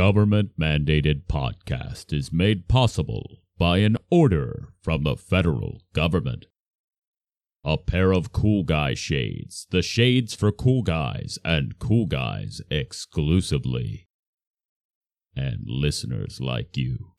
government mandated podcast is made possible by an order from the federal government. A pair of cool guy shades, the shades for cool guys and cool guys exclusively. And listeners like you.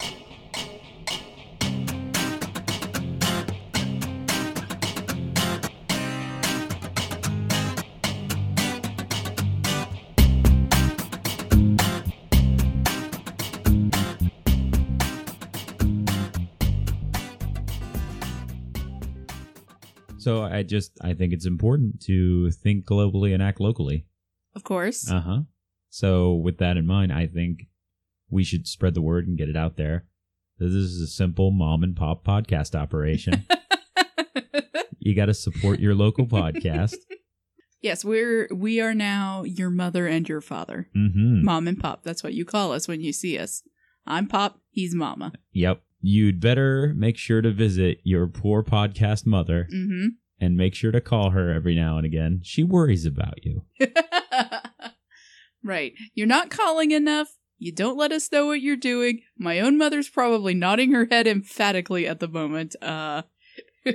So I just I think it's important to think globally and act locally. Of course. Uh huh. So with that in mind, I think we should spread the word and get it out there. This is a simple mom and pop podcast operation. you got to support your local podcast. yes, we're we are now your mother and your father. Mm-hmm. Mom and pop. That's what you call us when you see us. I'm pop, he's mama. Yep. You'd better make sure to visit your poor podcast mother Mm-hmm. and make sure to call her every now and again. She worries about you. right. You're not calling enough. You don't let us know what you're doing. My own mother's probably nodding her head emphatically at the moment. Uh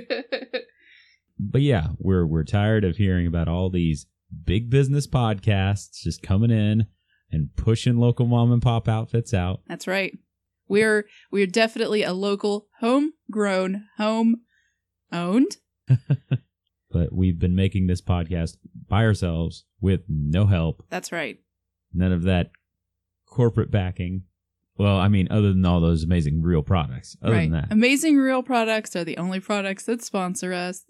But yeah, we're we're tired of hearing about all these big business podcasts just coming in and pushing local mom and pop outfits out. That's right. We're we're definitely a local, homegrown, home owned. But we've been making this podcast by ourselves with no help, That's right. none of that corporate backing. Well, I mean, other than all those amazing real products. Other right. than that, Amazing Real products are the only products that sponsor us.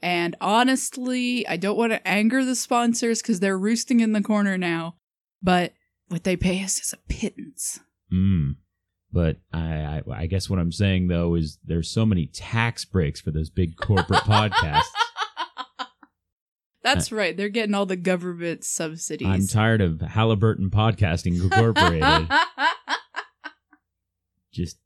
And honestly, I don't want to anger the sponsors because they're roosting in the corner now. But what they pay us is a pittance. mm. But I, I, I guess what I'm saying though is there's so many tax breaks for those big corporate podcasts. That's right. They're getting all the government subsidies. I'm tired of Halliburton Podcasting Incorporated just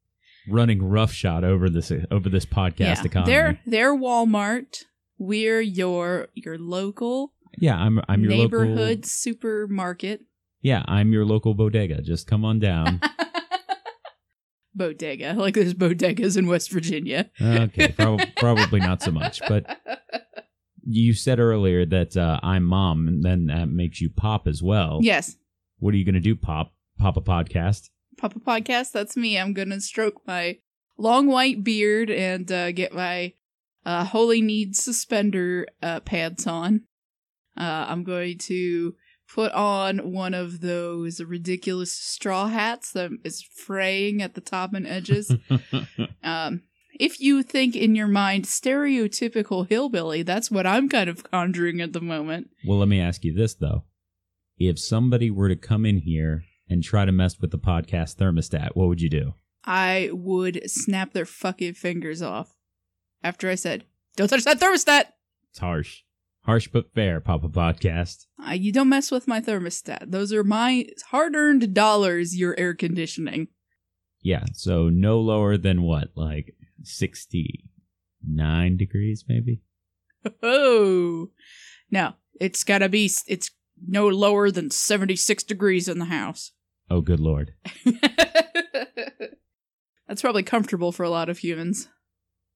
running roughshod over this over this podcast economy. They're they're Walmart. We're your your local yeah, I'm I'm your neighborhood local. supermarket Yeah, I'm your local bodega. Just come on down. bodega. Like there's bodegas in West Virginia. okay, prob- probably not so much, but you said earlier that uh, I'm mom, and then that makes you pop as well. yes, What are you gonna do, pop? Pop a podcast? Pop a Podcast. That's me. I'm gonna stroke my long white beard and uh, get my uh, holy need suspender uh, pants on. Uh, I'm going to put on one of those ridiculous straw hats that is fraying at the top and edges. Um, if you think in your mind stereotypical hillbilly, that's what I'm kind of conjuring at the moment. well, let me ask you this though: If somebody were to come in here and try to mess with the podcast thermostat, what would you do? I would snap their fucking fingers off after I said, "Don't touch that thermostat." It's harsh. Harsh but fair, Papa Podcast. Uh, you don't mess with my thermostat. Those are my hard-earned dollars. Your air conditioning. Yeah, so no lower than what, like 69 degrees, maybe? Oh, no, it's gotta be. It's no lower than seventy-six degrees in the house. Oh, good lord. That's probably comfortable for a lot of humans.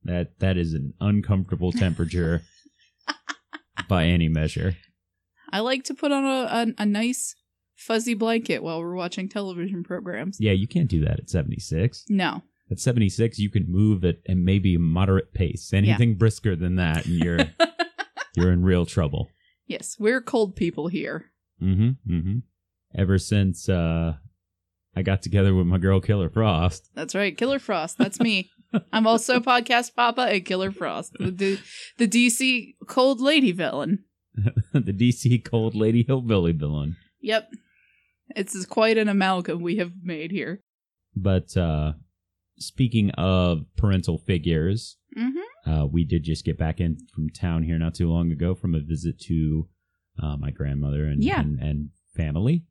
That That is an uncomfortable temperature by any measure. I like to put on a, a, a nice fuzzy blanket while we're watching television programs. Yeah, you can't do that at 76. No. At 76, you can move at and maybe a moderate pace. Anything brisker than that, and you're you're in real trouble. yes, we're cold people here. Mm-hmm. Mm-hmm. Ever since uh I got together with my girl Killer Frost. That's right, Killer Frost. That's me. I'm also podcast Papa and Killer Frost, the, the, the DC cold lady villain. the DC Cold Lady Hillbilly villain. Yep. It's quite an amalgam we have made here. But uh speaking of parental figures, Mm-hmm. uh, we did just get back in from town here not too long ago from a visit to uh, my grandmother and, Yeah. and and family.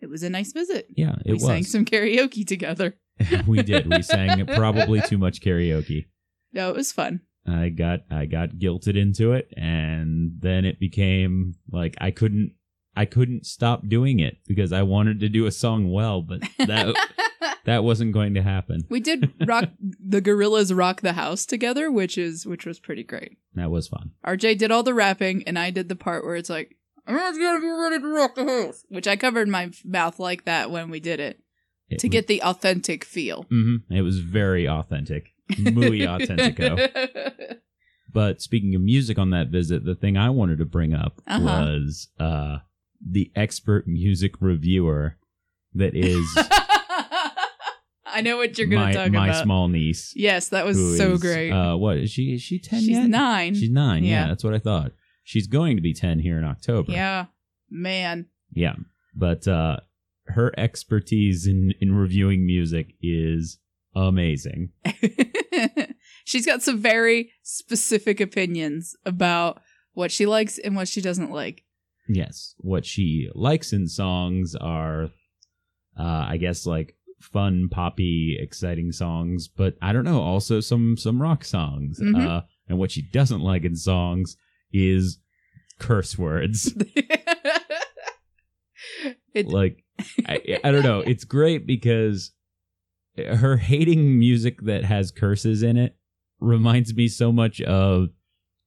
It was a nice visit. Yeah, it we was. sang some karaoke together. we did. We sang probably too much karaoke. No, it was fun. I got I got guilted into it, and then it became like I couldn't I couldn't stop doing it because I wanted to do a song well, but that that wasn't going to happen. we did rock the Gorillaz rock the house together, which is which was pretty great. That was fun. RJ did all the rapping, and I did the part where it's like, "Everyone's gonna be ready to rock the house," which I covered my mouth like that when we did it It to was- get the authentic feel. Mhm. It was very authentic, muy authentico. But speaking of music on that visit, the thing I wanted to bring up Uh-huh. was uh, the expert music reviewer that is I know what you're gonna talk my about. My small niece. yes, that was so is, great. Uh, what is she? Is she ten She's yet? nine. She's nine. Yeah. Yeah. that's what I thought. She's going to be ten here in October. yeah, man. yeah. But uh, her expertise in in reviewing music is amazing. She's got some very specific opinions about what she likes and what she doesn't like. Yes, what she likes in songs are, uh, I guess, like fun, poppy, exciting songs. But I don't know, also some some rock songs. Mhm. Uh, and what she doesn't like in songs is curse words. it, like, I, I don't know. It's great because her hating music that has curses in it reminds me so much of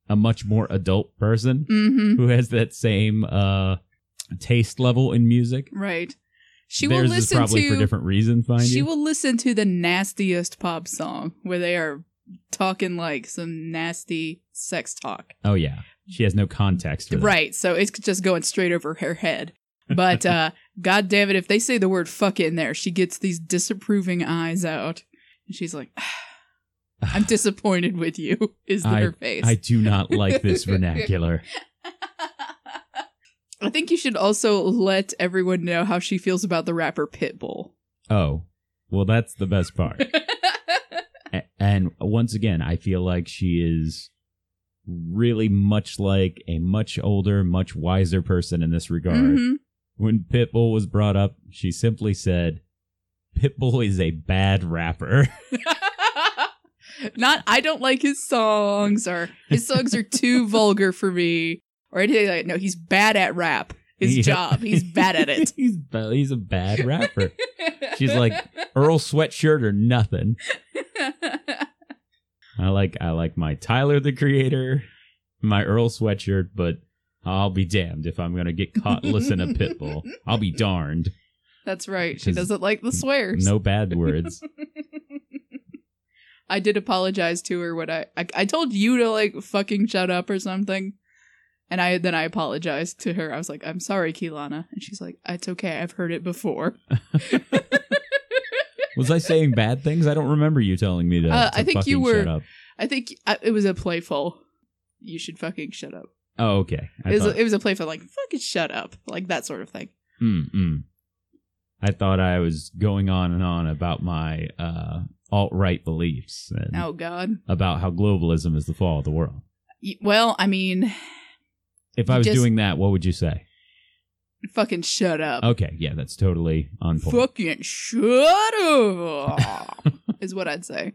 a much more adult person Mhm, who has that same uh taste level in music. right. She Theirs will is listen probably to. for different reasons, mind she you. will listen to the nastiest pop song where they are talking like some nasty sex talk. oh yeah, she has no context for that. Right. So it's just going straight over her head. But uh god damn it, if they say the word fuck in there, she gets these disapproving eyes out. And she's like, I'm disappointed with you, is her face. I do not like this vernacular. I think you should also let everyone know how she feels about the rapper Pitbull. Oh, well, that's the best part. A- and once again, I feel like she is really much like a much older, much wiser person in this regard. Mhm. When Pitbull was brought up, she simply said, Pitbull is a bad rapper. Not I don't like his songs or his songs are too vulgar for me or anything like that. no, he's bad at rap. His Yeah. job. He's bad at it. he's, ba- he's a bad rapper. She's like Earl Sweatshirt or nothing. I like I like my Tyler the Creator, my Earl Sweatshirt, but I'll be damned if I'm gonna get caught listening to Pitbull. I'll be darned. That's right. She doesn't like the swears. No bad words. I did apologize to her when I, I I told you to like fucking shut up or something. And I then I apologized to her. I was like, "I'm sorry, Keelana." And she's like, "It's okay. I've heard it before." Was I saying bad things? I don't remember you telling me that. Uh, to I think you were- Shut up. I think I, it was a playful. You should fucking shut up. Oh, okay. I It was, thought, a, it was a playful like fucking shut up, like that sort of thing. mm, mm. I thought I was going on and on about my uh, alt right beliefs and Oh God. about how globalism is the fall of the world. Well, I mean, If I was Just- doing that, what would you say? fucking shut up. Okay, yeah, that's totally on point. Fucking shut up is what I'd say.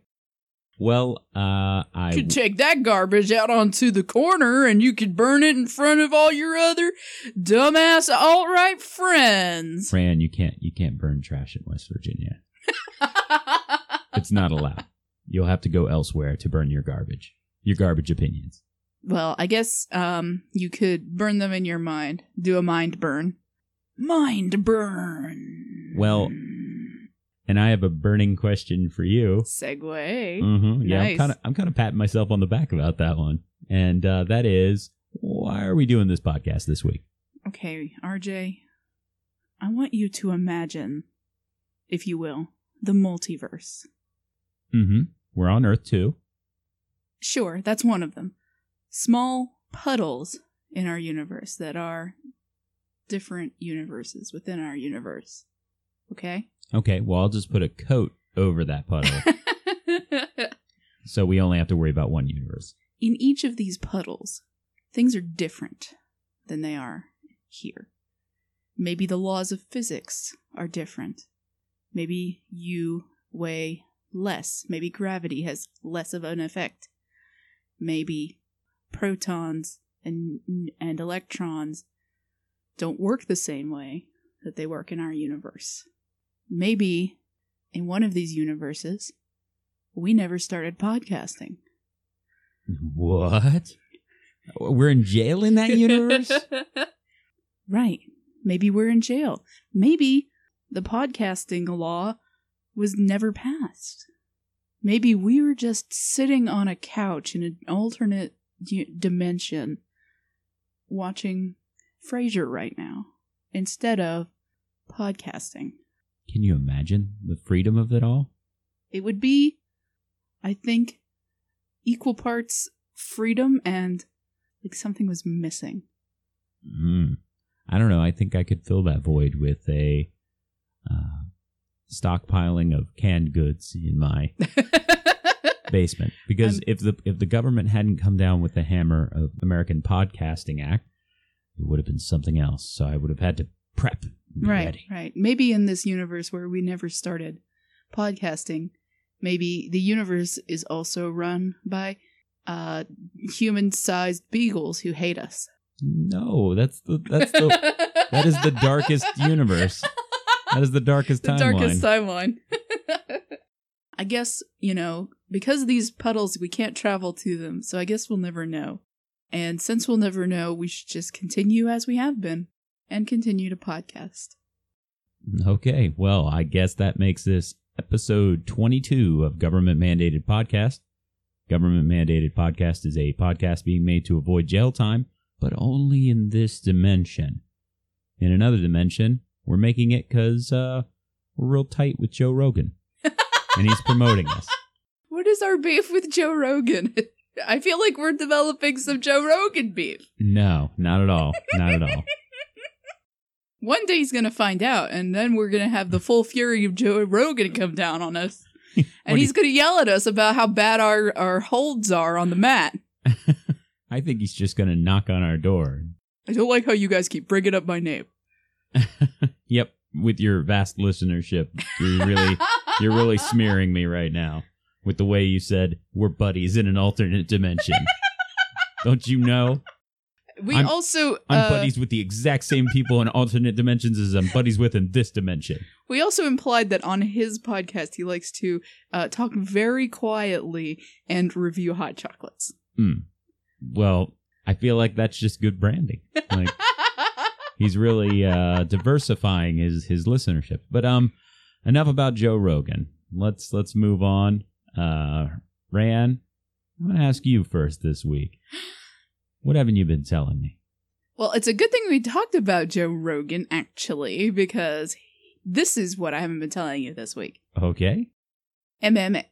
Well, uh, I You could take that garbage out onto the corner and you could burn it in front of all your other dumbass alt right friends. Fran, you can't you can't burn trash in West Virginia. It's not allowed. You'll have to go elsewhere to burn your garbage. Your garbage opinions. well, I guess um you could burn them in your mind. Do a mind burn. Mind burn. Well- And I have a burning question for you. segue. hmm Yeah, I'm kind of I'm kind of patting myself on the back about that one, and uh, that is why are we doing this podcast this week? Okay, RJ, I want you to imagine, if you will, the multiverse. Mm-hmm. We're on Earth too. Sure, that's one of them. Small puddles in our universe that are different universes within our universe. Okay? Okay, well I'll just put a coat over that puddle, so we only have to worry about one universe. in each of these puddles, things are different than they are here. Maybe the laws of physics are different. Maybe you weigh less. Maybe gravity has less of an effect. Maybe protons and and electrons don't work the same way that they work in our universe. Maybe in one of these universes, we never started podcasting. What? We're in jail in that universe? right. Maybe we're in jail. Maybe the podcasting law was never passed. Maybe we were just sitting on a couch in an alternate dimension watching Frasier right now instead of podcasting. Can you imagine the freedom of it all? It would be, I think, equal parts freedom and like something was missing. Mm. I don't know. I think I could fill that void with a uh, stockpiling of canned goods in my basement. Because I'm- if the if the government hadn't come down with the hammer of American Podcasting Act, it would have been something else. So I would have had to prep. right, ready. right. Maybe in this universe where we never started podcasting, maybe the universe is also run by uh human-sized beagles who hate us. No, that's the that's the that is the darkest universe. That is the darkest the timeline. darkest timeline. I guess, you know, because of these puddles, we can't travel to them, so I guess we'll never know. And since we'll never know, we should just continue as we have been and continue to podcast. Okay, well, I guess that makes this episode 22 of Government Mandated Podcast. Government Mandated Podcast is a podcast being made to avoid jail time, but only in this dimension. In another dimension, we're making it because uh, we're real tight with Joe Rogan, and he's promoting us. What is our beef with Joe Rogan? I feel like we're developing some Joe Rogan beef. No, not at all. Not at all. One day he's gonna find out, and then we're gonna have the full fury of Joe Rogan come down on us. And he's gonna yell at us about how bad our, our holds are on the mat. I think he's just going to knock on our door. I don't like how you guys keep bringing up my name. Yep, with your vast listenership, you're really you're really smearing me right now with the way you said we're buddies in an alternate dimension. Don't you know? We I'm- also I'm uh, buddies with the exact same people in alternate dimensions as I'm buddies with in this dimension. we also implied that on his podcast he likes to uh, talk very quietly and review hot chocolates. Well, I feel like that's just good branding. Like he's really uh, diversifying his his listenership. But um, enough about Joe Rogan. Let's let's move on. Uh, Ran, I'm gonna ask you first this week. What haven't you been telling me? well, it's a good thing we talked about Joe Rogan actually because this is what I haven't been telling you this week. Okay, MMA.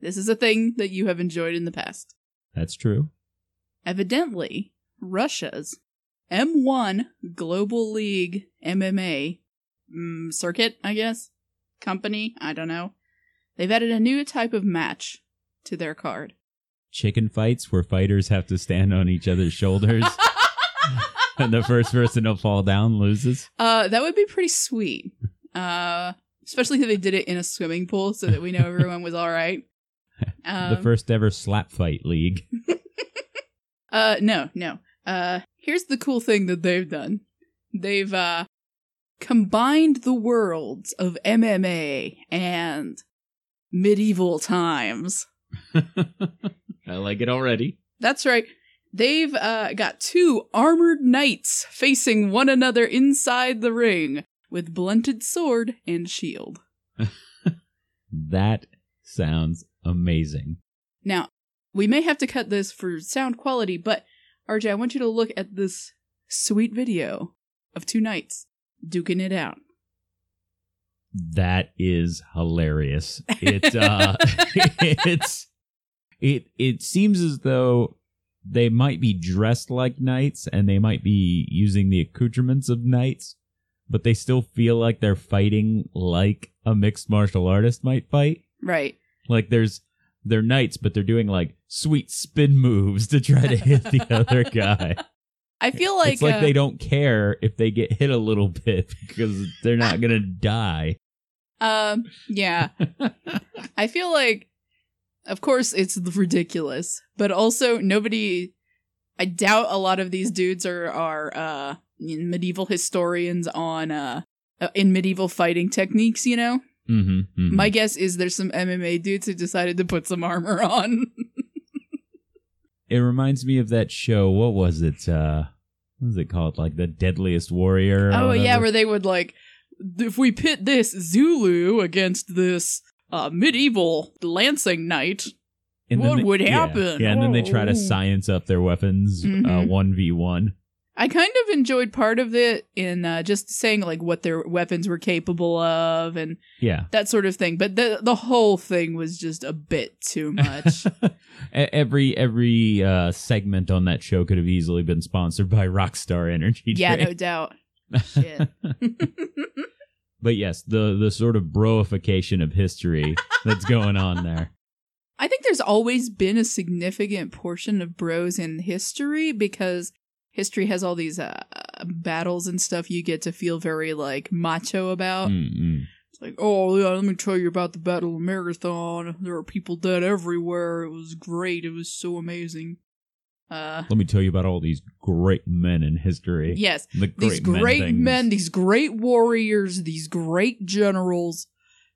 This is a thing that you have enjoyed in the past. that's true. Evidently, Russia's M1 Global League MMA mm, circuit, I guess, company, I don't know. They've added a new type of match to their card. Chicken fights where fighters have to stand on each other's shoulders, and the first person to fall down loses. uh, that would be pretty sweet. Uh, especially if they did it in a swimming pool so that we know everyone was all right. Um, the first ever slap fight league. Uh, no, no. Uh, here's the cool thing that they've done. They've, uh, combined the worlds of MMA and medieval times. I like it already. That's right. They've, uh, got two armored knights facing one another inside the ring with blunted sword and shield. That sounds amazing. Now, we may have to cut this for sound quality, but RJ, I want you to look at this sweet video of two knights duking it out. That is hilarious. It uh it's it it seems as though they might be dressed like knights and they might be using the accoutrements of knights, but they still feel like they're fighting like a mixed martial artist might fight. Right. Like there's they're knights, but they're doing like sweet spin moves to try to hit the other guy. I feel like, it's like uh, they don't care if they get hit a little bit because they're not gonna die. Um, yeah. I feel like, of course, it's ridiculous, but also nobody. I doubt a lot of these dudes are are uh medieval historians on uh in medieval fighting techniques, you know? Mm-hmm, My guess is there's some MMA dudes who decided to put some armor on. it reminds me of that show. What was it? Uh, what was it called? Like the Deadliest Warrior. oh yeah, where they would like if we pit this Zulu against this uh medieval lancing knight. And what they- would happen? Yeah, and then they try to Oh. science up their weapons Mhm. one v one. I kind of enjoyed part of it in uh, just saying like what their weapons were capable of and Yeah. that sort of thing. But the the whole thing was just a bit too much. Every every uh, segment on that show could have easily been sponsored by Rockstar Energy. yeah, no doubt. Shit. but yes, the the sort of broification of history that's going on there. I think there's always been a significant portion of bros in history because history has all these uh, battles and stuff you get to feel very like macho about. Mm-mm. It's like, oh yeah, let me tell you about the Battle of Marathon. There are people dead everywhere. It was great. It was so amazing. Uh, Let me tell you about all these great men in history. yes, The great these great men, men, these great warriors, these great generals.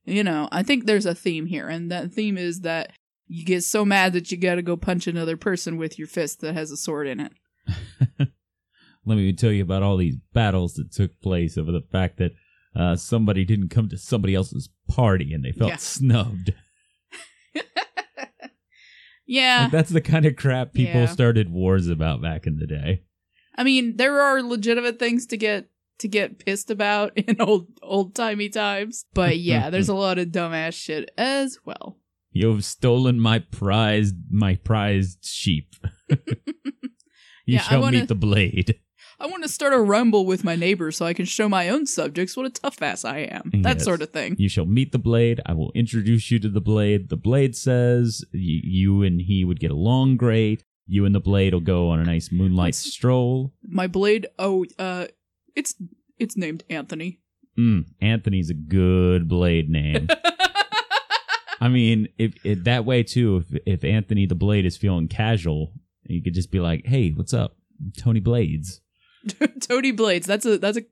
You know, I think there's a theme here, and that theme is that you get so mad that you got to go punch another person with your fist that has a sword in it. Let me tell you about all these battles that took place over the fact that uh, somebody didn't come to somebody else's party and they felt Yeah. snubbed. Yeah, Like, that's the kind of crap people Yeah. started wars about back in the day. I mean, there are legitimate things to get to get pissed about in old old timey times, but yeah, there's a lot of dumbass shit as well. You have stolen my prized my prized sheep. you Yeah, shall wanna- meet the blade. I want to start a rumble with my neighbor so I can show my own subjects what a tough ass I am. That Yes. sort of thing. You shall meet the blade. I will introduce you to the blade. The blade says y- you and he would get along great. You and the blade will go on a nice moonlight What's- stroll. My blade, oh, uh, it's it's named Anthony. Mm, Anthony's a good blade name. I mean, if, if that way too, if if Anthony the Blade is feeling casual, you could just be like, "Hey, what's up, Tony Blades?" Tony Blades. That's a that's a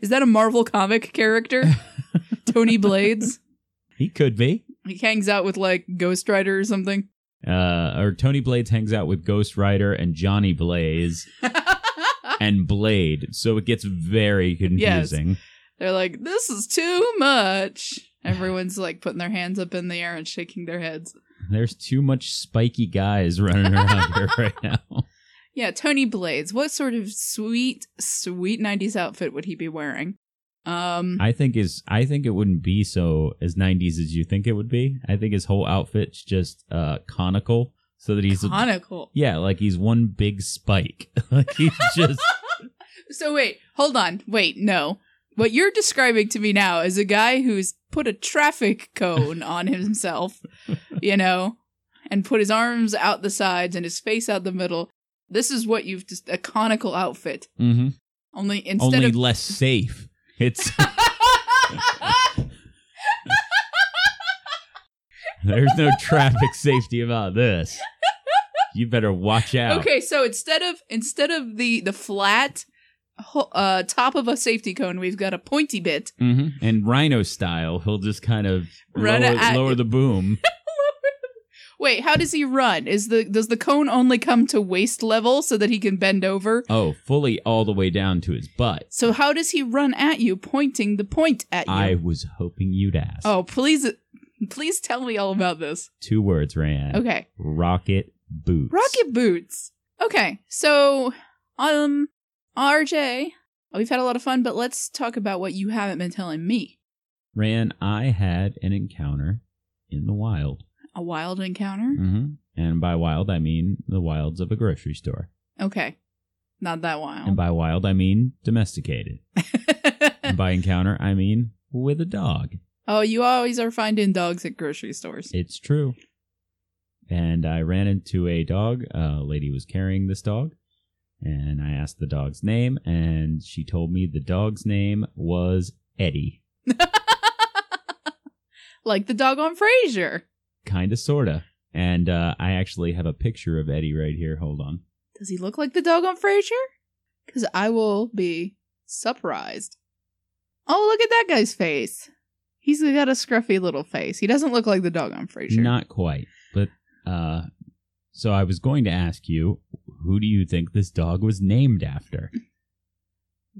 is that a Marvel comic character? Tony Blades. He could be. He hangs out with like Ghost Rider or something. Uh, or Tony Blades hangs out with Ghost Rider and Johnny Blaze and Blade, so it gets very confusing. They're like, this is too much. Everyone's like putting their hands up in the air and shaking their heads. There's too much spiky guys running around here right now. Yeah, Tony Blades. What sort of sweet, sweet 90s outfit would he be wearing? Um, I think is I think it wouldn't be so as 90s as you think it would be. I think his whole outfit's just uh conical so that he's conical. yeah, like he's one big spike. like he's just So wait, hold on. Wait, no. What you're describing to me now is a guy who's put a traffic cone on himself, you know, and put his arms out the sides and his face out the middle. This is what you've just a conical outfit. mhm, Only instead only of less safe. It's there's no traffic safety about this. You better watch out. Okay, so instead of instead of the the flat uh top of a safety cone, we've got a pointy bit. hmm And Rhino style, he'll just kind of Run lower, at- lower the boom. Wait, how does he run? Is the does the cone only come to waist level so that he can bend over? Oh, fully all the way down to his butt. So how does he run at you, pointing the point at you? I was hoping you'd ask. oh, please, please tell me all about this. Two words, Ryan. Okay, Rocket boots. rocket boots. Okay, so um, RJ, we've had a lot of fun, but let's talk about what you haven't been telling me. Ran, I had an encounter in the wild. A wild encounter. hmm And by wild, I mean the wilds of a grocery store. Okay, not that wild. And by wild, I mean domesticated. and by encounter, I mean with a dog. oh, you always are finding dogs at grocery stores. It's true. And I ran into a dog. A lady was carrying this dog. And I asked the dog's name, and she told me the dog's name was Eddie. like the dog on Frasier. Kinda, sorta. And uh, I actually have a picture of Eddie right here. Hold on. Does he look like the dog on Frasier? Because I will be Surprised. Oh, look at that guy's face. He's got a scruffy little face. He doesn't look like the dog on Frasier. Not quite, but uh, so I was going to ask you, who do you think this dog was named after?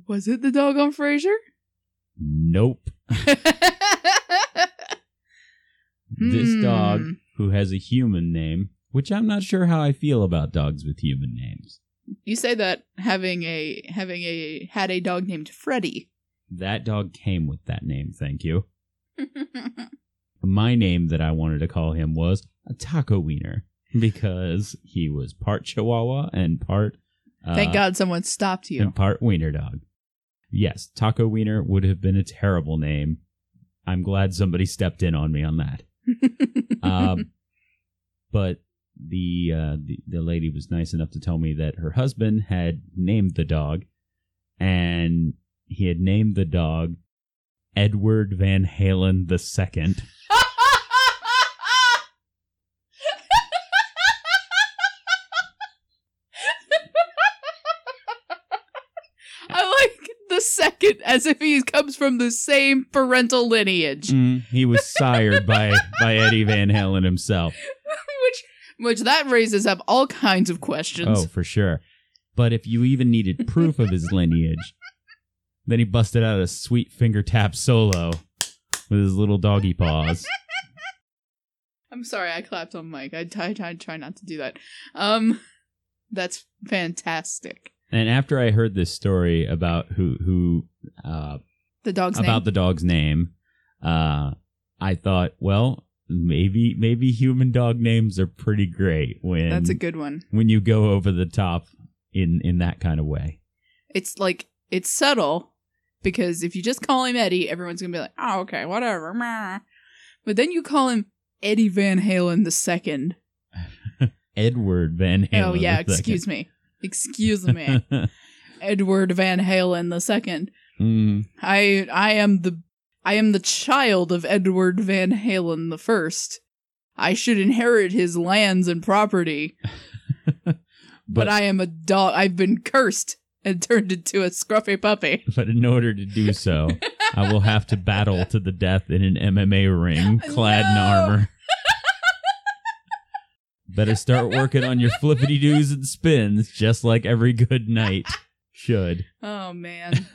Was it the dog on Frasier? Nope. This dog, Hmm. who has a human name, which I'm not sure how I feel about dogs with human names. You say that having a having a had a dog named Freddy. That dog came with that name, thank you. My name that I wanted to call him was a taco wiener because he was part Chihuahua and part uh, Thank God someone stopped you. and part wiener dog. Yes, taco wiener would have been a terrible name. I'm glad somebody stepped in on me on that. Um, but the, uh, the the lady was nice enough to tell me that her husband had named the dog, and he had named the dog Edward Van Halen the second. I like as if he comes from the same parental lineage. he was sired by by Eddie Van Halen himself. which which that raises up all kinds of questions. Oh, for sure. But if you even needed proof of his lineage, then he busted out a sweet finger tap solo with his little doggy paws. I'm sorry, I clapped on mic. I, I, I try not to do that. Um, that's fantastic. And after I heard this story about who who uh, The dog's about name. the dog's name, uh, I thought, well, maybe maybe human dog names are pretty great when That's a good one. when you go over the top in in that kind of way. It's like it's subtle because if you just call him Eddie, everyone's gonna be like, "Oh, okay, whatever." But then you call him Eddie Van Halen the second. Edward Van Halen. Oh yeah, excuse me, excuse me, Edward Van Halen the second. Mm, I I am the I am the child of Edward Van Halen the first. I should inherit his lands and property, but, but I am a dog. I've been cursed and turned into a scruffy puppy. but in order to do so, I will have to battle to the death in an MMA ring, clad in armor. Better start working on your flippity doos and spins, just like every good knight should. Oh man,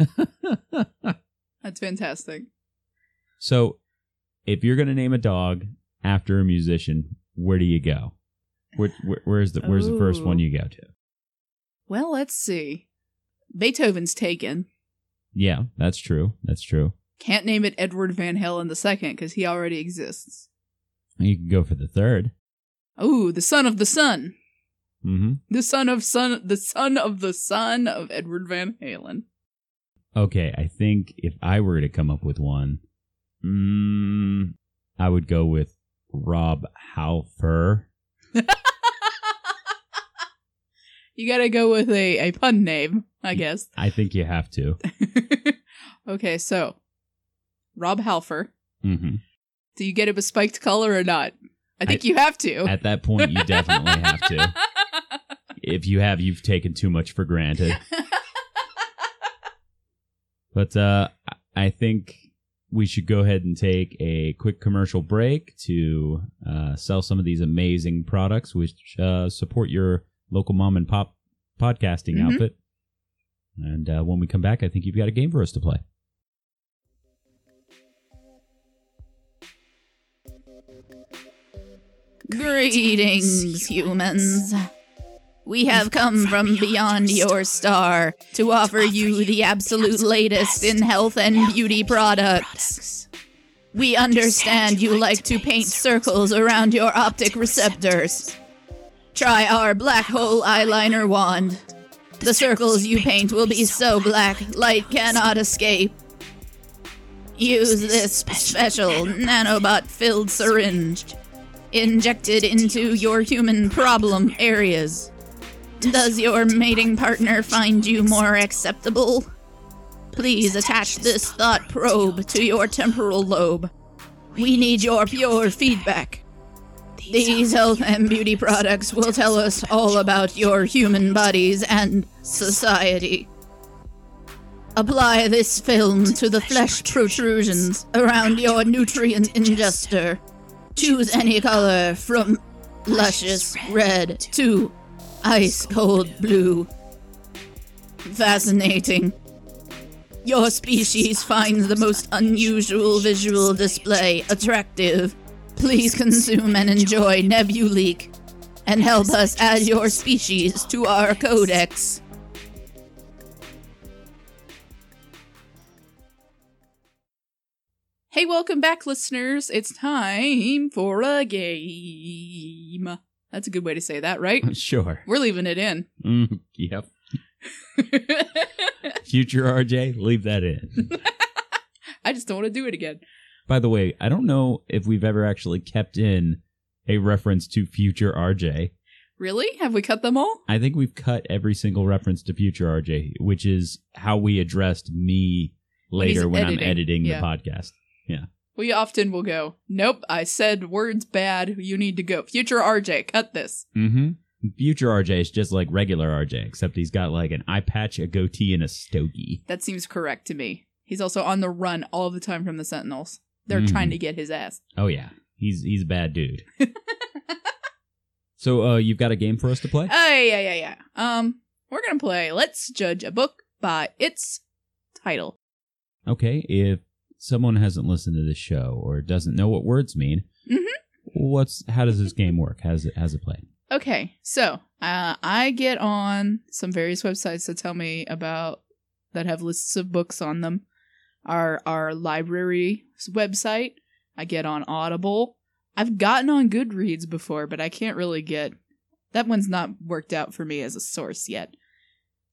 that's fantastic. so, if you're gonna name a dog after a musician, where do you go? Where, where, where's the Where's the first one you go to? Well, let's see. Beethoven's taken. Yeah, that's true. That's true. Can't name it Edward Van Halen the second because he already exists. You can go for the third. Oh, the son of the son. Mm-hmm. The son of son the son of the son of Edward Van Halen. Okay, I think if I were to come up with one, mm, I would go with Rob Halfer. you gotta go with a, a pun name, I guess. I think you have to. okay, so Rob Halfer. hmm Do you get him a spiked collar or not? I think I- you have to. At that point, you definitely have to. If you have, you've taken too much for granted. But uh, I- think we should go ahead and take a quick commercial break to uh, sell some of these amazing products, which uh, support your local mom and pop podcasting Mhm. outfit. And uh, when we come back, I think you've got a game for us to play. Greetings, humans. We have come from beyond your star to offer you the absolute latest in health and beauty products. We understand you like to paint circles around your optic receptors. Try our black hole eyeliner wand. The circles you paint will be so black, light cannot escape. Use this special nanobot filled syringe injected into your human problem areas. Does your mating partner find you more acceptable? Please attach this thought probe to your temporal lobe. We need your pure feedback. These health and beauty products will tell us all about your human bodies and society. Apply this film to the flesh protrusions around your nutrient ingester. Choose any color from luscious red to ice cold blue. Fascinating. Your species finds the most unusual visual display attractive. Please consume and enjoy Nebuleak and help us add your species to our codex. Hey, welcome back, listeners. It's time for a game. That's a good way to say that, right? Sure. We're leaving it in. Mm, yep. Future RJ, leave that in. I just don't want to do it again. By the way, I don't know if we've ever actually kept in a reference to future RJ. Really? Have we cut them all? I think we've cut every single reference to future RJ, which is how we addressed me he's later when I'm editing, editing yeah. the podcast. We often will go, Nope, I said words bad. You need to go. Future RJ, cut this. Mm-hmm. Future RJ is just like regular RJ, except he's got like an eye patch, a goatee, and a stogie. That seems correct to me. He's also on the run all the time from the Sentinels. They're Mhm. trying to get his ass. Oh yeah, he's he's a bad dude. so uh, you've got a game for us to play? Oh yeah, yeah, yeah. Um, we're gonna play. Let's judge a book by its title. Okay, if someone hasn't listened to this show or doesn't know what words mean, mm-hmm. what's how does this game work? How's it how's it play? Okay, so uh, I get on some various websites that tell me about that have lists of books on them. Our our library website. I get on Audible. I've gotten on Goodreads before, but I can't really get that one's not worked out for me as a source yet.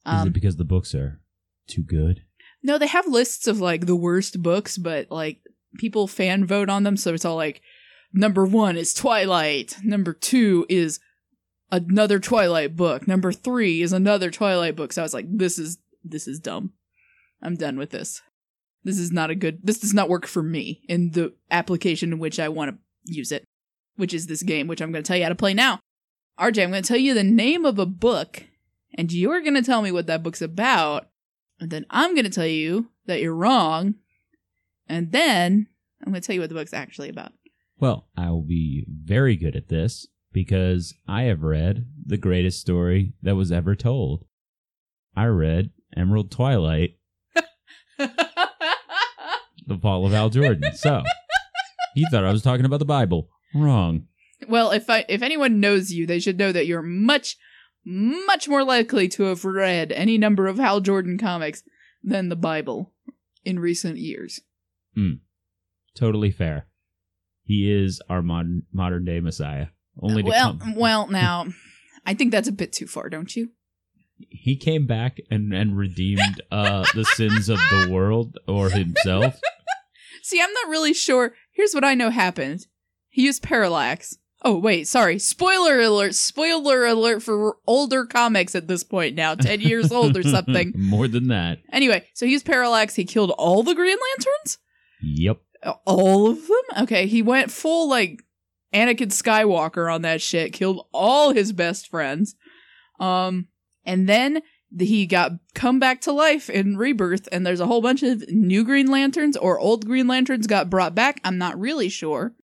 Is Um, it because the books are too good? No, they have lists of like the worst books, but like people fan vote on them, so it's all like number one is Twilight, number two is another Twilight book, number three is another Twilight book. So I was like, this is this is dumb. I'm done with this. This is not a good. This does not work for me in the application in which I want to use it, which is this game, which I'm going to tell you how to play now. RJ, I'm going to tell you the name of a book, and you're going to tell me what that book's about. And then I'm going to tell you that you're wrong. And then I'm going to tell you what the book's actually about. Well, I will be very good at this because I have read the greatest story that was ever told. I read Emerald Twilight, The Fall of Hal Jordan. So, he thought I was talking about the Bible. Wrong. well, if I if anyone knows you, they should know that you're much much more likely to have read any number of Hal Jordan comics than the Bible in recent years. Totally fair. He is our modern modern day Messiah. Only to well, come. well, now I think that's a bit too far, don't you? he came back and and redeemed uh the sins of the world or himself. See, I'm not really sure. Here's what I know happened. He used parallax. Oh, wait, sorry. Spoiler alert. Spoiler alert for older comics at this point now, 10 years old or something. More than that. Anyway, so he's parallax. He killed all the Green Lanterns? Yep. All of them? Okay, he went full, like, Anakin Skywalker on that shit, killed all his best friends. Um, and then he got come back to life in Rebirth, and there's a whole bunch of new Green Lanterns or old Green Lanterns got brought back. I'm not really sure.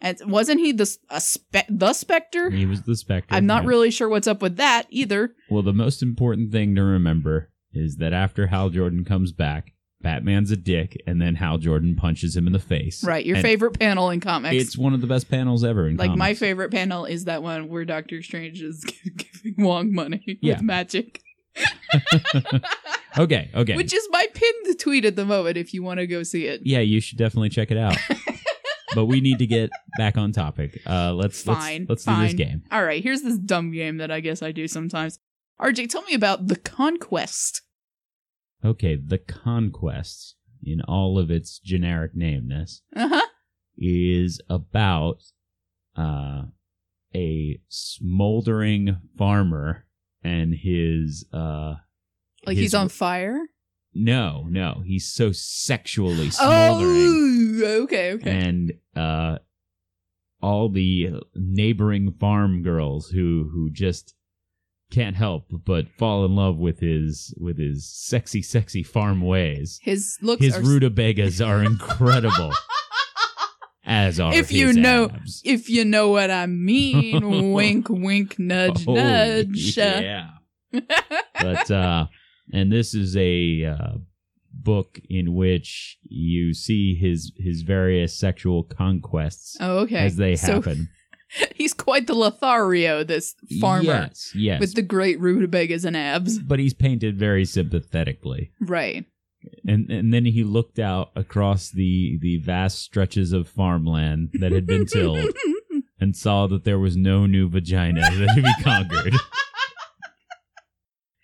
And wasn't he the a spe- the Spectre? He was the Spectre. I'm not yeah. really sure what's up with that either. Well, the most important thing to remember is that after Hal Jordan comes back, Batman's a dick, and then Hal Jordan punches him in the face. Right, your And favorite panel in comics. It's one of the best panels ever in like my favorite panel is that one where Doctor Strange is giving Wong money Yeah. with magic. Okay, okay. Which is my pinned tweet at the moment if you want to go see it. yeah, you should definitely check it out. but we need to get back on topic. Uh, let's Fine. let's, let's do this game. All right, here's this dumb game that I guess I do sometimes. RJ, tell me about The Conquest. Okay, the conquest in all of its generic nameness Uh huh. is about uh, a smoldering farmer and his uh Like his- he's on fire? No no he's so sexually smoldering Oh, okay, okay. and uh all the neighboring farm girls who who just can't help but fall in love with his with his sexy, sexy farm ways. His looks His are rutabagas are incredible, as are If you his know- abs. if you know what I mean. wink, wink, nudge, Oh, nudge. Yeah. but uh and this is a uh book in which you see his his various sexual conquests oh, okay. as they So happen. he's quite the Lothario, this farmer, Yes, yes. with the great rutabagas and abs. but he's painted very sympathetically. Right. And and then he looked out across the the vast stretches of farmland that had been tilled and saw that there was no new vagina that to be conquered.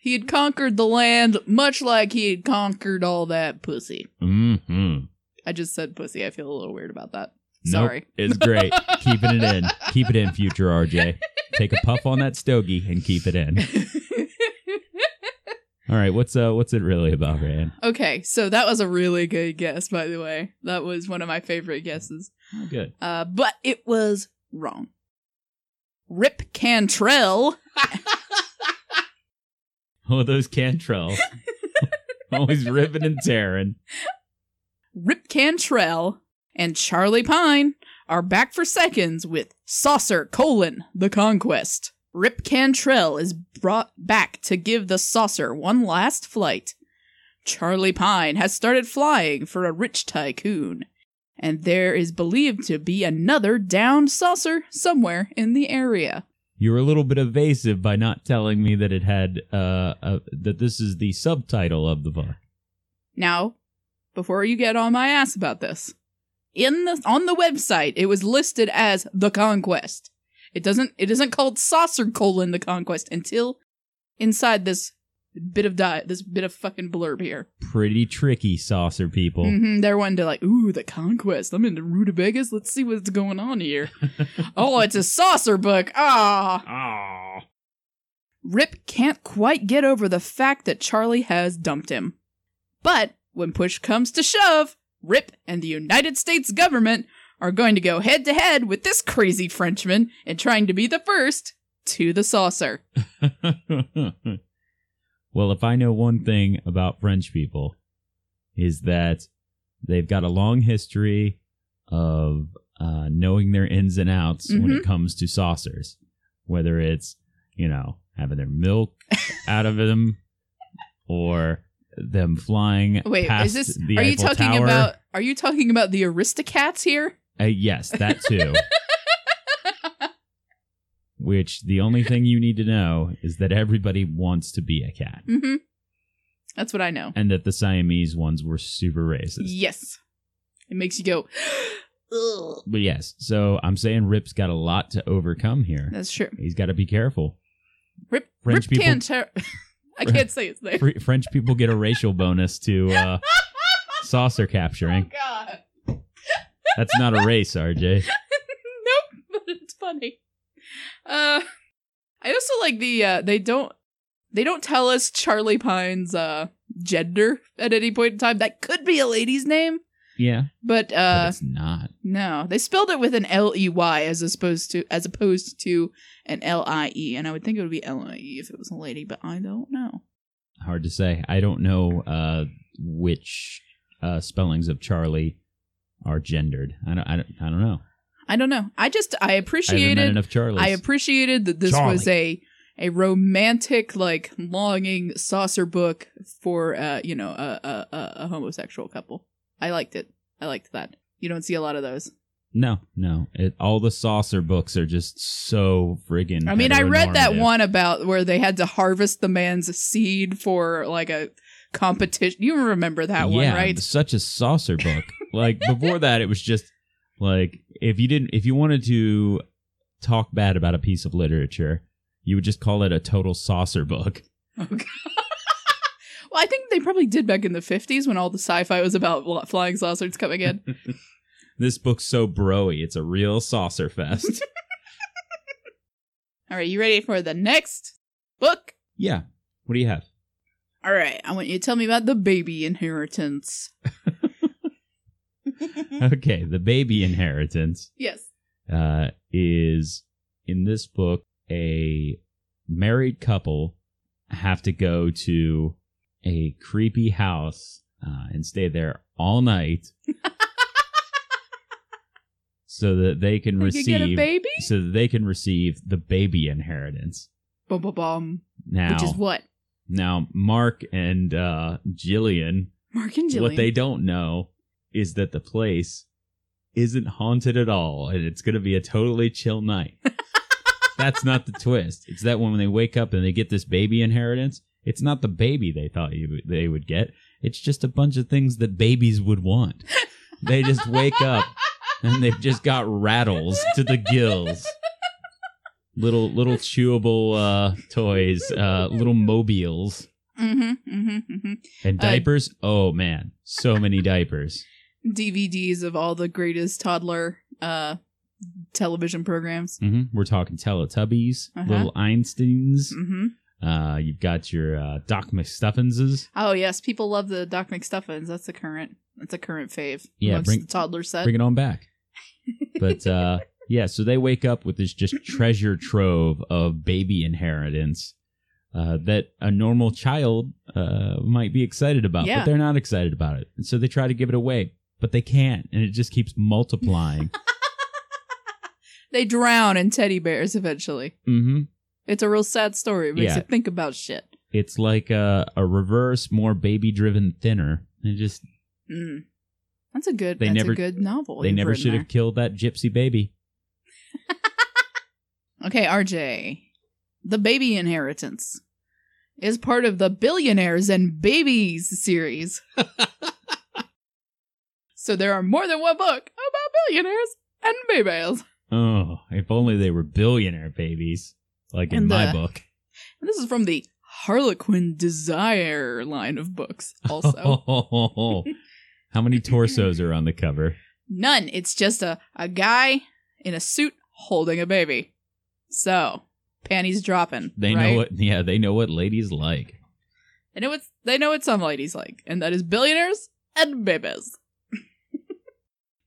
he had conquered the land much like he had conquered all that pussy. hmm I just said pussy. I feel a little weird about that. Nope, Sorry. it's great. Keeping it in. Keep it in, future RJ. Take a puff on that stogie and keep it in. All right, what's uh what's it really about, Ryan? okay, so that was a really good guess, by the way. That was one of my favorite guesses. Oh, good. Uh, but it was wrong. Rip Cantrell Oh, those Cantrell. Always ripping and tearing. Rip Cantrell and Charley Pine are back for seconds with Saucer colon the Conquest. Rip Cantrell is brought back to give the saucer one last flight. Charley Pine has started flying for a rich tycoon, and there is believed to be another downed saucer somewhere in the area. You were a little bit evasive by not telling me that it had uh, uh that this is the subtitle of the book. Now, before you get on my ass about this, in the on the website it was listed as the conquest. It doesn't it isn't called saucer colon the conquest until inside this bit of di- this bit of fucking blurb here. Pretty tricky saucer people. Mm-hmm. They're one to like, ooh, the conquest. I'm into rutabagas. Let's see what's going on here. oh, it's a saucer book. Ah. Ah. Rip can't quite get over the fact that Charley has dumped him. But when push comes to shove, Rip and the United States government are going to go head to head with this crazy Frenchman in trying to be the first to the saucer. well, if I know one thing about French people, is that they've got a long history of uh, knowing their ins and outs when it comes to saucers, whether it's you know having their milk out of them or them flying. Wait, past is this The are you talking Tower. about are you talking about the Aristocats here? Uh, yes, that too. Which the only thing you need to know is that everybody wants to be a cat, Mhm. That's what I know. and that the Siamese ones were super racist. Yes. It makes you go Ugh. But yes, so I'm saying Rip's got a lot to overcome here. That's true. He's got to be careful. Rip French Rip people- can't ter- I can't say his name. Fr- French people get a racial bonus to uh, saucer Oh capturing. god. That's not a race, RJ. nope, but it's funny. Uh I also like the uh they don't they don't tell us Charley Pine's uh gender at any point in time. That could be a lady's name, Yeah, but but uh it's not. no. They spelled it with an L E Y as opposed to as opposed to an L I E, and I would think it would be L I E if it was a lady, but I don't know. Hard to say. I don't know uh, which uh, spellings of Charlie are gendered. I don't. I don't, I don't know. I don't know. I just I I appreciated enough Charlies. I appreciated that this was a a romantic, like longing saucer book for uh, you know, a, a a a homosexual couple. I liked it. I liked that. You don't see a lot of those. no, no. It, all the saucer books are just so friggin' I mean, I read that one about where they had to harvest the man's seed for like a competition. You remember that one, right? Such a saucer book. like before that, it was just like if you didn't, if you wanted to talk bad about a piece of literature, you would just call it a total saucer book. Oh, God. well, I think they probably did back in the 50s when all the sci-fi was about flying saucers coming in. This book's so broy, it's a real saucer fest. all right, you ready for the next book? yeah. What do you have? All right, I want you to tell me about the baby inheritance. Okay, the baby inheritance Yes. uh, is in this book a married couple have to go to a creepy house uh, and stay there all night so that they can They could get a receive baby? so that they can receive the baby inheritance. Bum, bum, bum. Now, Which is what? now Mark and uh, Jillian, Mark and Jillian. what they don't know is that the place isn't haunted at all, and it's going to be a totally chill night. That's not the twist. It's that when they wake up and they get this baby inheritance, it's not the baby they thought you, they would get. It's just a bunch of things that babies would want. They just wake up and they've just got rattles to the gills. Little little chewable uh, toys, uh, little mobiles, Mm-hmm, mm-hmm, mm-hmm. and Uh, diapers. oh man, so many diapers. DVDs of all the greatest toddler uh television programs. hmm We're talking Teletubbies, Uh-huh. little Einsteins. Mm-hmm. Uh, you've got your uh, Doc McStuffinses. Oh yes, people love the Doc McStuffins. That's a current. That's a current fave. Yeah, bring- the toddler set. Bring it on back. But uh, yeah, so they wake up with this just treasure trove of baby inheritance uh, that a normal child uh, might be excited about, Yeah. but they're not excited about it. And so they try to give it away, but they can't, and it just keeps multiplying. They drown in teddy bears eventually. hmm It's a real sad story. It makes Yeah. you think about shit. It's like a, a reverse, more baby-driven thinner. It just Mm. That's a good. They that's never- a good novel. they you've never written should have killed that gypsy baby. Okay, RJ. The Baby Inheritance is part of the Billionaires and Babies series. so there are more than one book about billionaires and babies. Oh, if only they were billionaire babies, like in And, my uh, book. And this is from the Harlequin Desire line of books, also. How many torsos are on the cover? None. It's just a, a guy in a suit holding a baby. So, panties dropping. They right? know what. Yeah, they know what ladies like. They know what they know what some ladies like, and that is billionaires and babies.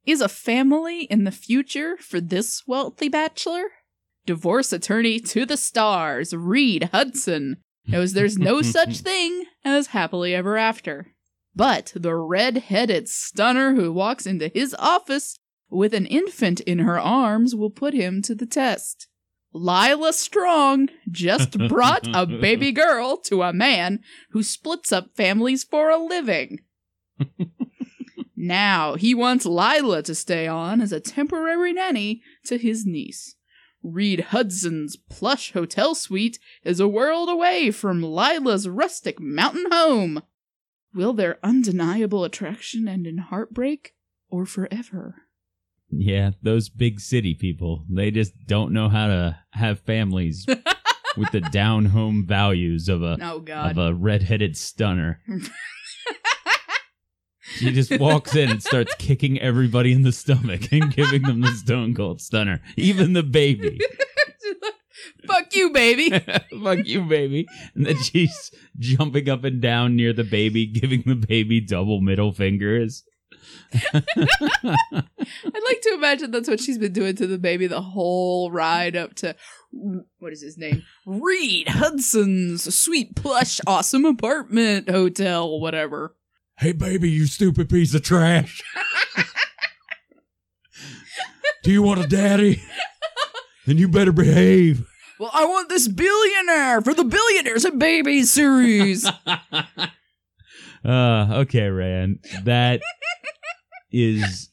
Is a family in the future for this wealthy bachelor? Divorce attorney to the stars, Reed Hudson, knows there's no such thing as happily ever after. But the red-headed stunner who walks into his office with an infant in her arms will put him to the test. Lila Strong just brought a baby girl to a man who splits up families for a living. now he wants Lila to stay on as a temporary nanny to his niece. Reed Hudson's plush hotel suite is a world away from Lila's rustic mountain home. Will their undeniable attraction end in heartbreak or forever? Yeah, those big city people. They just don't know how to have families with the down home values of a Oh of a redheaded stunner. She just walks in and starts kicking everybody in the stomach and giving them the stone cold stunner, even the baby. Fuck you, baby. Fuck you, baby. And then she's jumping up and down near the baby, giving the baby double middle fingers. I'd like to imagine that's what she's been doing to the baby the whole ride up to what is his name? Reed Hudson's sweet plush awesome apartment hotel whatever. Hey, baby, you stupid piece of trash. Do you want a daddy? Then you better behave. Well, I want this billionaire for the Billionaires and Babies series. uh, okay, Rand. That is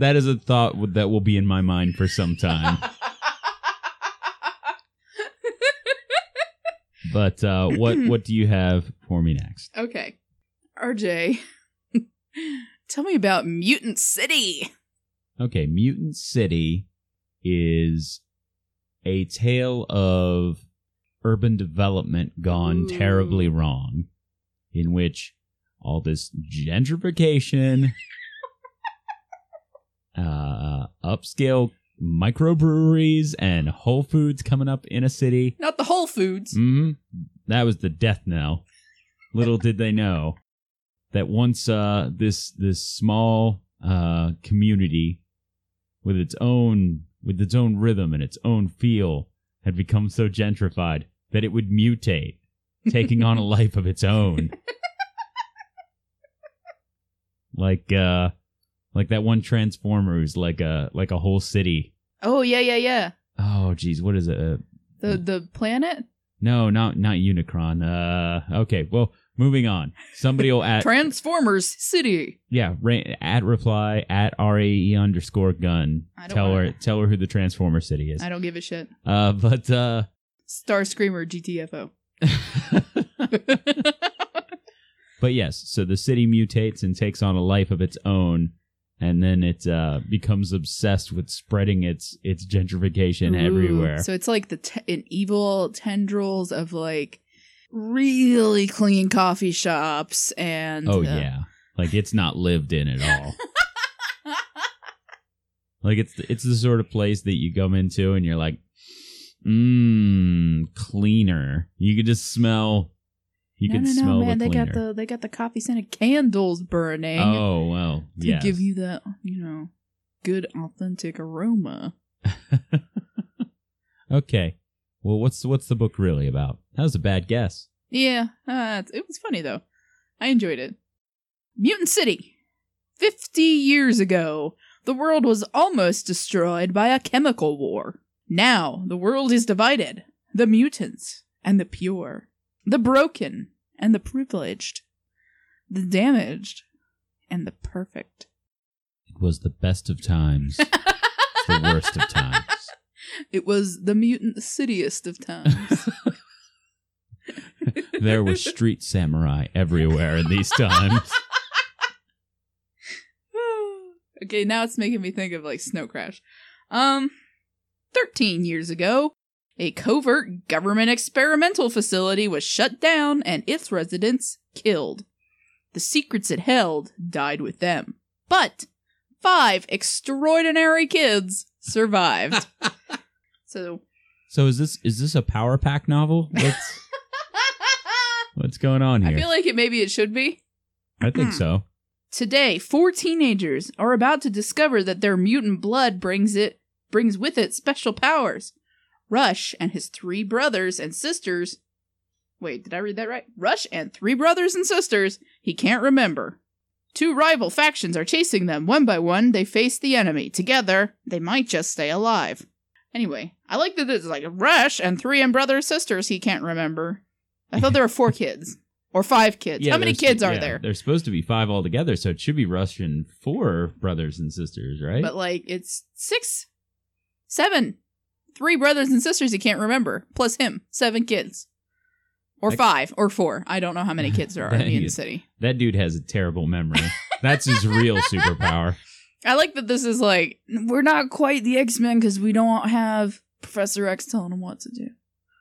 that is a thought that will be in my mind for some time. But uh, what what do you have for me next? okay. RJ, tell me about Mutant City. Okay, Mutant City is a tale of urban development gone Ooh. terribly wrong, in which all this gentrification, uh, upscale microbreweries, and Whole Foods coming up in a city. Not the Whole Foods. hmm That was the death knell. Little did they know that once uh, this this small uh, community with its own with its own rhythm and its own feel had become so gentrified that it would mutate, taking on a life of its own. like uh like that one transformer who's like a like a whole city. Oh yeah, yeah, yeah. Oh geez, what is it? Uh, The the planet no, not not Unicron. Uh okay, well, moving on. Somebody will add Transformers City. yeah, ra- at reply at RAE underscore gun. I don't Tell wanna- her tell her who the Transformer City is. I don't give a shit. Uh but uh Star Screamer GTFO. But yes, so the city mutates and takes on a life of its own, and then it uh, becomes obsessed with spreading its its gentrification Ooh, everywhere. So it's like the te- an evil tendrils of like really clean coffee shops and oh uh, yeah, like it's not lived in at all. like it's it's the sort of place that you come into and you're like, mmm, cleaner. You could just smell. You no, could no, no, smell man! the They got the they got the coffee scented candles burning oh well, to yes. give you that you know good authentic aroma. okay. Well, what's what's the book really about? That was a bad guess. Yeah, uh, it was funny though. I enjoyed it. Mutant City. Fifty years ago, the world was almost destroyed by a chemical war. Now, the world is divided. The mutants and the pure. The broken and the privileged. The damaged and the perfect. It was the best of times, the worst of times. It was the mutant cityest of times. There were street samurai everywhere in these times. okay, now it's making me think of like Snow Crash. Um, 13 years ago, a covert government experimental facility was shut down and its residents killed. The secrets it held died with them. But five extraordinary kids survived. so, So is this is this a power pack novel? What's what's going on here? I here? feel like it maybe it should be. I think hmm. so. Today, four teenagers are about to discover that their mutant blood brings it brings with it special powers. Rush and his three brothers and sisters. Wait, did I read that right? Rush and three brothers and sisters he can't remember. Two rival factions are chasing them. One by one, they face the enemy. Together, they might just stay alive. Anyway, I like that it's like Rush and three and brother sisters he can't remember. I thought there were four kids. Or five kids. How many kids are yeah, there? There's supposed to be five altogether, so it should be Russian four brothers and sisters, right? But like it's six, seven, three brothers and sisters he can't remember, plus him, seven kids, or five, or four. I don't know how many kids there are in is- City. that dude has a terrible memory. That's his real superpower. I like that this is like we're not quite the X Men because we don't have Professor X telling them what to do.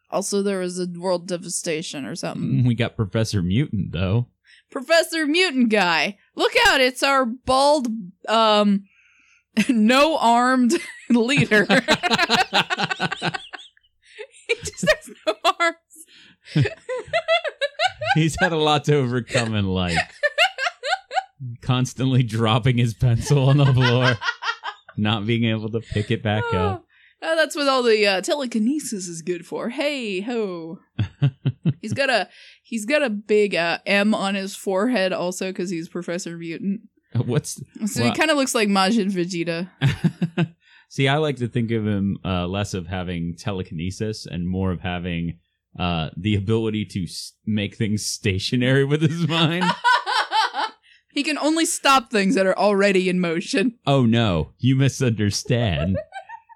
Also, there was a world devastation or something. We got Professor Mutant though. Professor Mutant guy, look out! It's our bald, um, no armed leader. he just has no arms. He's had a lot to overcome in life. Constantly dropping his pencil on the floor, not being able to pick it back up. Oh, that's what all the uh, telekinesis is good for. Hey ho! he's got a he's got a big uh, M on his forehead also because he's Professor Mutant. What's So Well- he kind of looks like Majin Vegeta. See, I like to think of him uh, less of having telekinesis and more of having uh, the ability to s- make things stationary with his mind. He can only stop things that are already in motion. oh no, you misunderstand.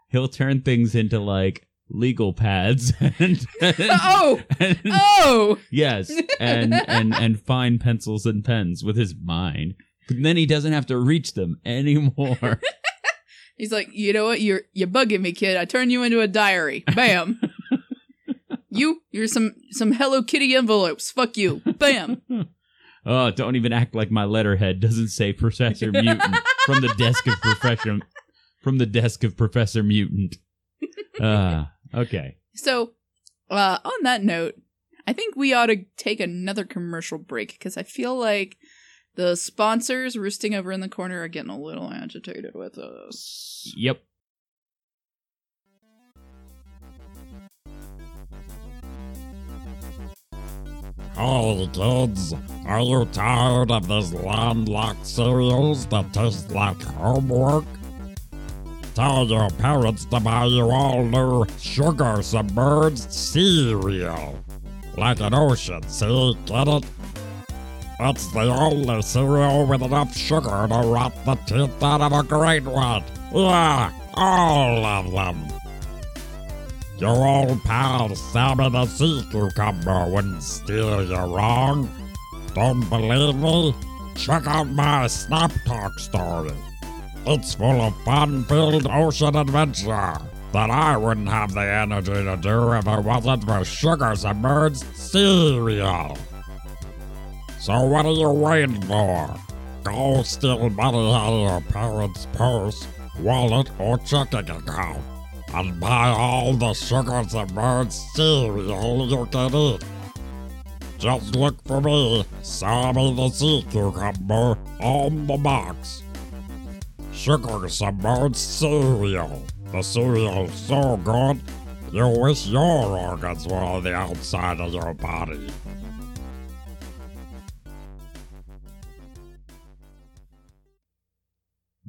He'll turn things into like legal pads and, oh, and- oh! yes, and and and fine pencils and pens with his mind. But then he doesn't have to reach them anymore. He's like, you know what? You're you're bugging me, kid. I turn you into a diary. Bam. you you're some some Hello Kitty envelopes. Fuck you. Bam. Oh, don't even act like my letterhead doesn't say Professor Mutant from the desk of Professor from the desk of Professor Mutant. Uh, okay. So, uh, on that note, I think we ought to take another commercial break because I feel like the sponsors roosting over in the corner are getting a little agitated with us. Hey kids, are you tired of these landlocked cereals that taste like homework? Tell your parents to buy you all new sugar submerged cereal. Like an ocean, see? Get it? It's the only cereal with enough sugar to rot the teeth out of a great one. Yeah, all of them. Your old pal Sammy the Sea Cucumber wouldn't steer you wrong. Don't believe me? Check out my Snap Talk story. It's full of fun-filled ocean adventure that I wouldn't have the energy to do if it wasn't for sugar-submerged cereal. So what are you waiting for? Go steal money out of your parents' purse, wallet, or checking account and buy all the sugars sugar submerged cereal you can eat. Just look for me, Sammy the Sea Cucumber, on the box. Sugar submerged cereal. The cereal's so good, you wish your organs were on the outside of your body.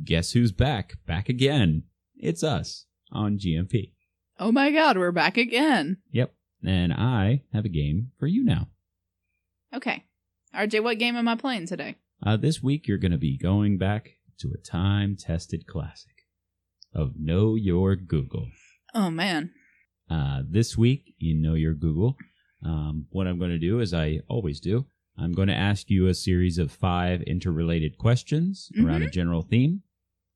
Guess who's back? Back again. It's us on GMP. Oh my god, we're back again. Yep. And I have a game for you now. Okay. RJ, what game am I playing today? Uh, this week, you're going to be going back to a time tested classic of Know Your Google. Oh man. Uh, this week, in Know Your Google, um, what I'm going to do, as I always do, I'm going to ask you a series of five interrelated questions around a general theme.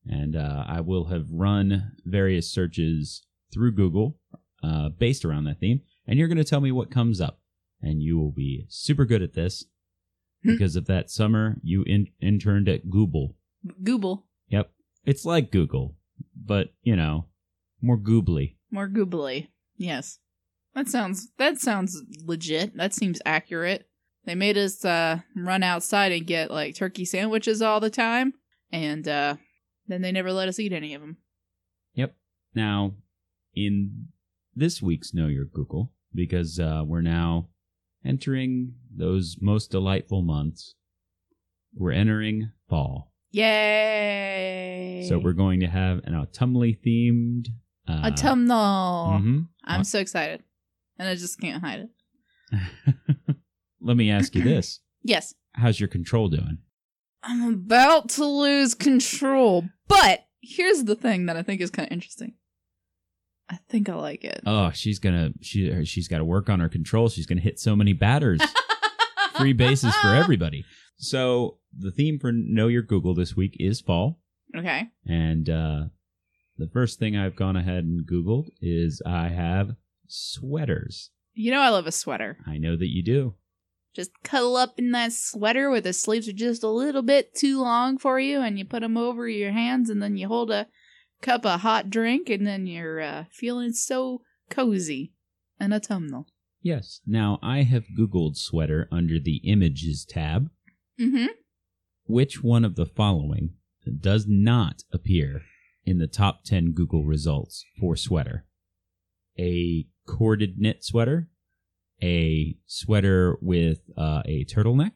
And uh, I will have run various searches through Google uh, based around that theme. And you're going to tell me what comes up. And you will be super good at this Hmm. because of that summer you in- interned at Google. Google. Yep. It's like Google, but, you know, more goobly. More googly. Yes. That sounds that sounds legit. That seems accurate. They made us uh run outside and get like turkey sandwiches all the time and uh then they never let us eat any of them. Yep. Now, in this week's Know Your Google, because uh, we're now entering those most delightful months, we're entering fall. Yay! So we're going to have an autumnally themed. Uh, autumnal. mhm. I'm so excited. And I just can't hide it. Let me ask you this: Yes. How's your control doing? I'm about to lose control. But here's the thing that I think is kind of interesting. I think I like it. Oh, she's gonna she she's got to work on her control. She's gonna hit so many batters. Free bases for everybody. So the theme for Know Your Google this week is fall. Okay. And uh, the first thing I've gone ahead and Googled is I have sweaters. You know I love a sweater. I know that you do. Just cuddle up in that sweater where the sleeves are just a little bit too long for you, and you put them over your hands, and then you hold a cup of hot drink, and then you're uh, feeling so cozy and autumnal. Yes. Now I have Googled sweater under the images tab. Mm-hmm. Which one of the following does not appear in the top 10 Google results for sweater? A corded knit sweater, a sweater with uh, a turtleneck,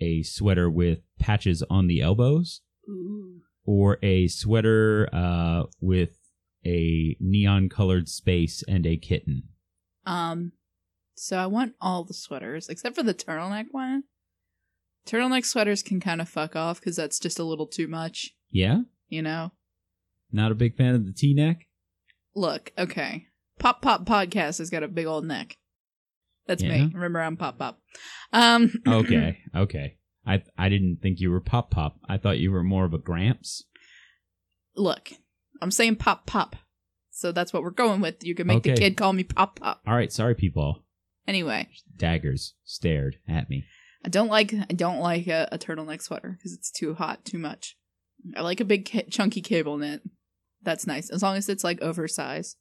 a sweater with patches on the elbows, Ooh. or a sweater uh, with a neon colored space and a kitten. Um, so I want all the sweaters except for the turtleneck one. Turtleneck sweaters can kind of fuck off because that's just a little too much, Yeah? you know? Not a big fan of the T neck? Look, okay. Pop Pop Podcast has got a big old neck. That's Yeah? me. Remember, I'm Pop Pop. Um, Okay, okay. I I didn't think you were pop pop. I thought you were more of a Gramps. look, I'm saying Pop Pop. So that's what we're going with. You can make the kid call me Pop Pop. All right, sorry, people. Anyway, Daggers stared at me. I don't like I don't like a, a turtleneck sweater because it's too hot, too much. I like a big ca- chunky cable knit. That's nice as long as it's like oversized,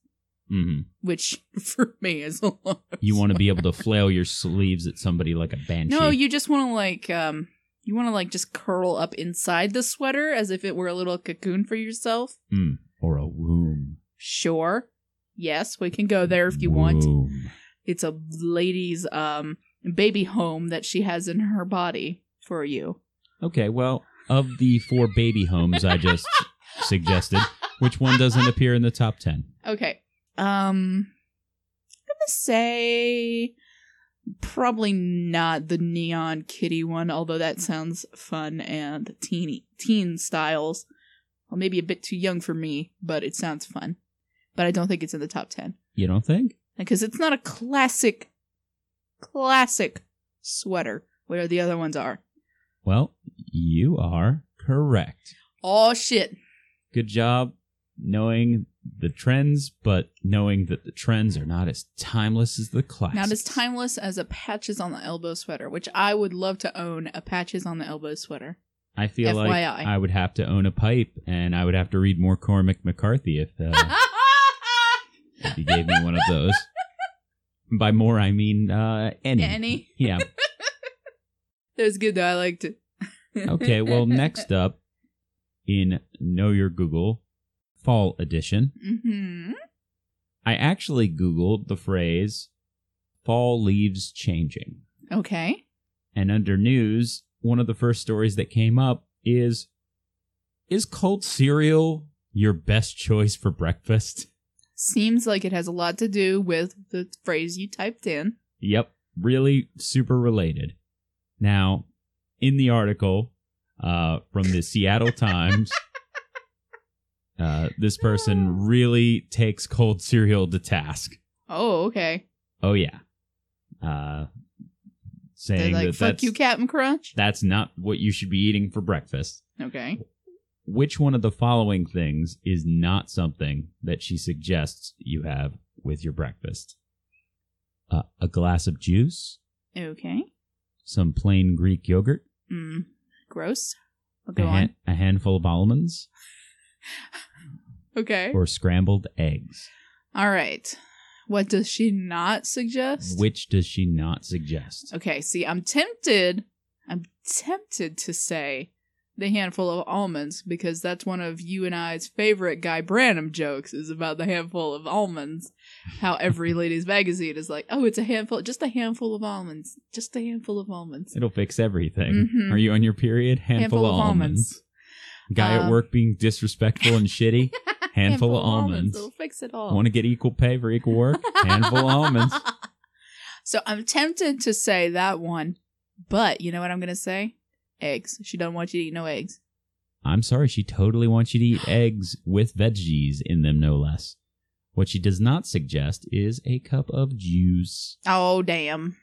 hmm which for me is a lot. You want to be able to flail your sleeves at somebody like a banshee. No, you just want to like um you want to like just curl up inside the sweater as if it were a little cocoon for yourself. Mm, or a womb. Sure. Yes, we can go there if you want. Womb. It's a lady's um baby home that she has in her body for you. Okay, well, of the four baby homes I just suggested, which one doesn't appear in the top 10? Okay. Um I'm gonna say probably not the neon kitty one, although that sounds fun and teeny teen styles. Well maybe a bit too young for me, but it sounds fun. But I don't think it's in the top ten. You don't think? Because it's not a classic classic sweater where the other ones are. Well, you are correct. Oh shit. Good job knowing the trends, but knowing that the trends are not as timeless as the classics. Not as timeless as a patches on the elbow sweater, which I would love to own a patches on the elbow sweater. I feel like I would have to own a pipe, and I would have to read more Cormac McCarthy if, uh, if you gave me one of those. By more, I mean uh, any. Any? Yeah. That was good though. I liked it. Okay. Well, next up in Know Your Google Fall Edition, hmm I actually Googled the phrase "fall leaves changing," Okay. and under news, one of the first stories that came up is: Is cold cereal your best choice for breakfast? Seems like it has a lot to do with the phrase you typed in. Yep, really super related. Now, in the article uh, from the Seattle Times, uh, this person really takes cold cereal to task. Oh, okay. Oh yeah, uh, They're saying like, that fuck that's, you, Captain Crunch. that's not what you should be eating for breakfast. Okay. Which one of the following things is not something that she suggests you have with your breakfast? Uh, a glass of juice, Okay. some plain Greek yogurt, Mm. Gross. A, on. a handful of almonds, Okay. or scrambled eggs. All right. What does she not suggest? Which does she not suggest? Okay, see, I'm tempted. I'm tempted to say the handful of almonds because that's one of you and I's favorite Guy Branum jokes is about the handful of almonds. How every ladies magazine is like, oh, it's a handful, just a handful of almonds, just a handful of almonds. It'll fix everything. Mhm. Are you on your period? Handful, of, almonds. Guy at Um, work being disrespectful and shitty. Handful, of almonds. It'll fix it all. Want to get equal pay for equal work? Handful of almonds. So I'm tempted to say that one, but you know what I'm gonna say? Eggs. She doesn't want you to eat no eggs. I'm sorry, she totally wants you to eat eggs with veggies in them, no less. What she does not suggest is a cup of juice. Oh damn.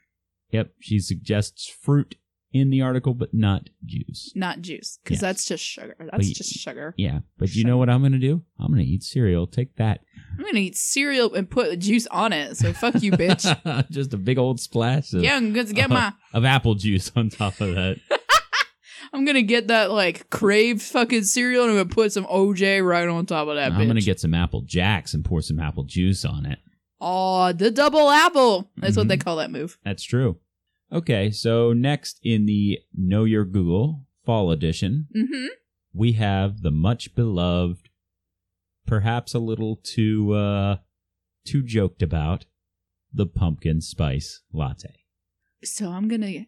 Yep, she suggests fruit in the article, but not juice. Not juice, because Yes. that's just sugar. That's But y- just sugar. Yeah, but you know what I'm going to do? I'm going to eat cereal. Take that. I'm gonna eat cereal and put juice on it. So fuck you, bitch. Just a big old splash of, yeah, I'm gonna get my. of apple juice on top of that. I'm gonna get that like craved fucking cereal and I'm gonna put some OJ right on top of that. I'm going to get some apple jacks and pour some apple juice on it. Oh, the double apple. That's what they Mhm. call that move. That's true. Okay, so next in the Know Your Google Fall Edition, Mm-hmm. we have the much beloved, perhaps a little too uh too joked about, the pumpkin spice latte. So I'm gonna.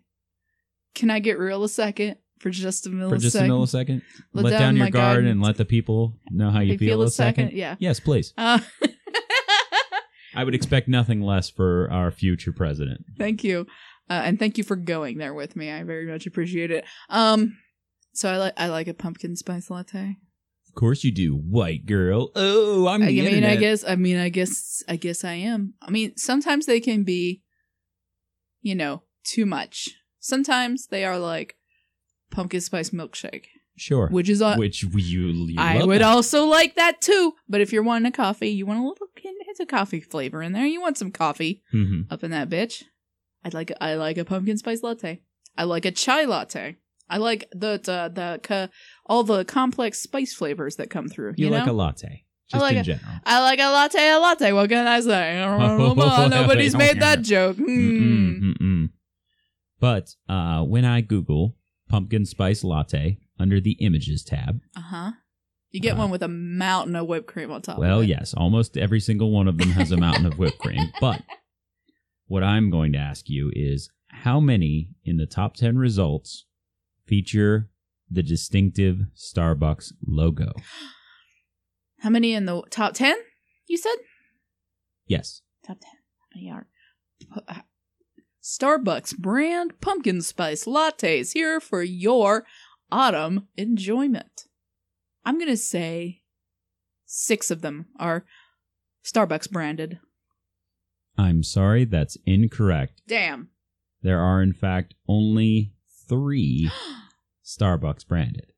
Can I get real a second for just a millisecond? For just a millisecond, Let let, down down your guard guard. and let the people know how you I feel, a second. Yeah. Yes, please. Uh, I would expect nothing less for our future president. thank you, uh, and thank you for going there with me. I very much appreciate it. Um, so I like I like a pumpkin spice latte. Of course you do, white girl. Oh, I'm I mean, I guess, I mean, I guess, I guess I am. I mean, sometimes they can be, you know, too much. Sometimes they are like pumpkin spice milkshake, Sure. which is on. Which you, you I would that. also like that too. But if you're wanting a coffee, you want a little hint of coffee flavor in there. You want some coffee Mhm. up in that bitch. I'd like I like a pumpkin spice latte. I like a chai latte. I like the the, the ca- all the complex spice flavors that come through. You, You, like know? a latte, I just like in a- general. I like a latte, a latte. What can I say? Nobody's made that joke. Mm-mm, mm-mm. But uh, when I Google pumpkin spice latte under the images tab, Uh huh. You get Uh, one with a mountain of whipped cream on top. well, yes, almost every single one of them has a mountain of whipped cream. But what I'm going to ask you is how many in the top 10 results feature the distinctive Starbucks logo? How many in the top 10? You said? Yes. Top 10. How many are? Starbucks brand pumpkin spice lattes here for your autumn enjoyment. I'm going to say six of them are Starbucks branded. I'm sorry, that's incorrect. Damn. There are, in fact, only three Starbucks branded.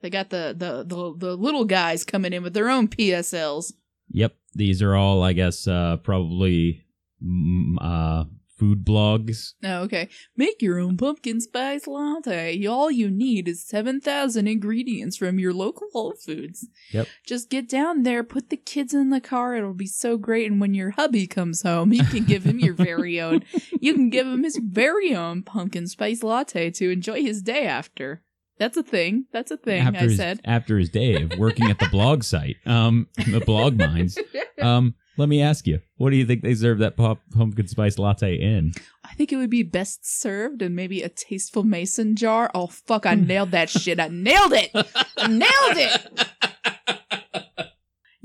They got the, the, the, the little guys coming in with their own PSLs. Yep, these are all, I guess, uh, probably mm, uh, food blogs. Oh, okay. Make your own pumpkin spice latte. All you need is 7,000 ingredients from your local Whole Foods. Yep. Just get down there, put the kids in the car. It'll be so great. And when your hubby comes home, you can give him your very own. You can give him his very own pumpkin spice latte to enjoy his day after. That's a thing. That's a thing, after I his, said. after his day of working at the blog site, um, the blog mines. Um, let me ask you, what do you think they serve that pop pumpkin spice latte in? I think it would be best served in maybe a tasteful mason jar. Oh, fuck, I nailed that shit. I nailed it. I nailed it.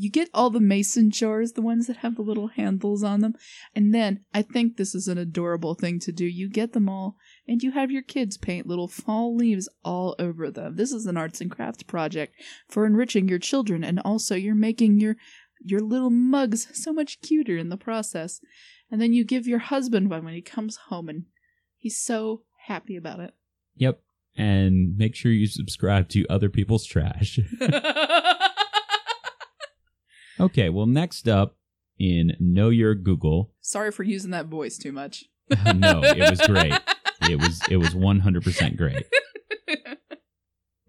You get all the mason jars, the ones that have the little handles on them. And then I think this is an adorable thing to do. You get them all and you have your kids paint little fall leaves all over them. This is an arts and crafts project for enriching your children and also you're making your your little mugs so much cuter in the process. And then you give your husband one when he comes home and he's so happy about it. Yep. And make sure you subscribe to other people's trash. okay, well, next up in Know Your Google. Sorry for using that voice too much. no, it was great. It was it was 100% great.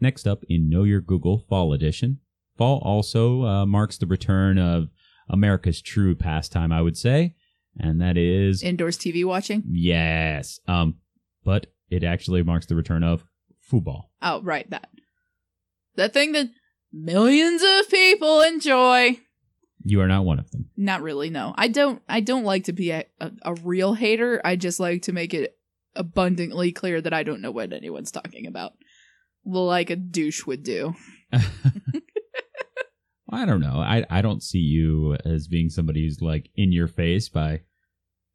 Next up in Know Your Google Fall Edition. Fall also uh, marks the return of America's true pastime, I would say, and that is Indoors TV watching? yes. Um, but it actually marks the return of football. Oh, right, that. That thing that millions of people enjoy. You are not one of them. Not really, no. I don't I don't like to be a, a, a real hater. I just like to make it abundantly clear that I don't know what anyone's talking about. Like a douche would do. I don't know. I I don't see you as being somebody who's like in your face by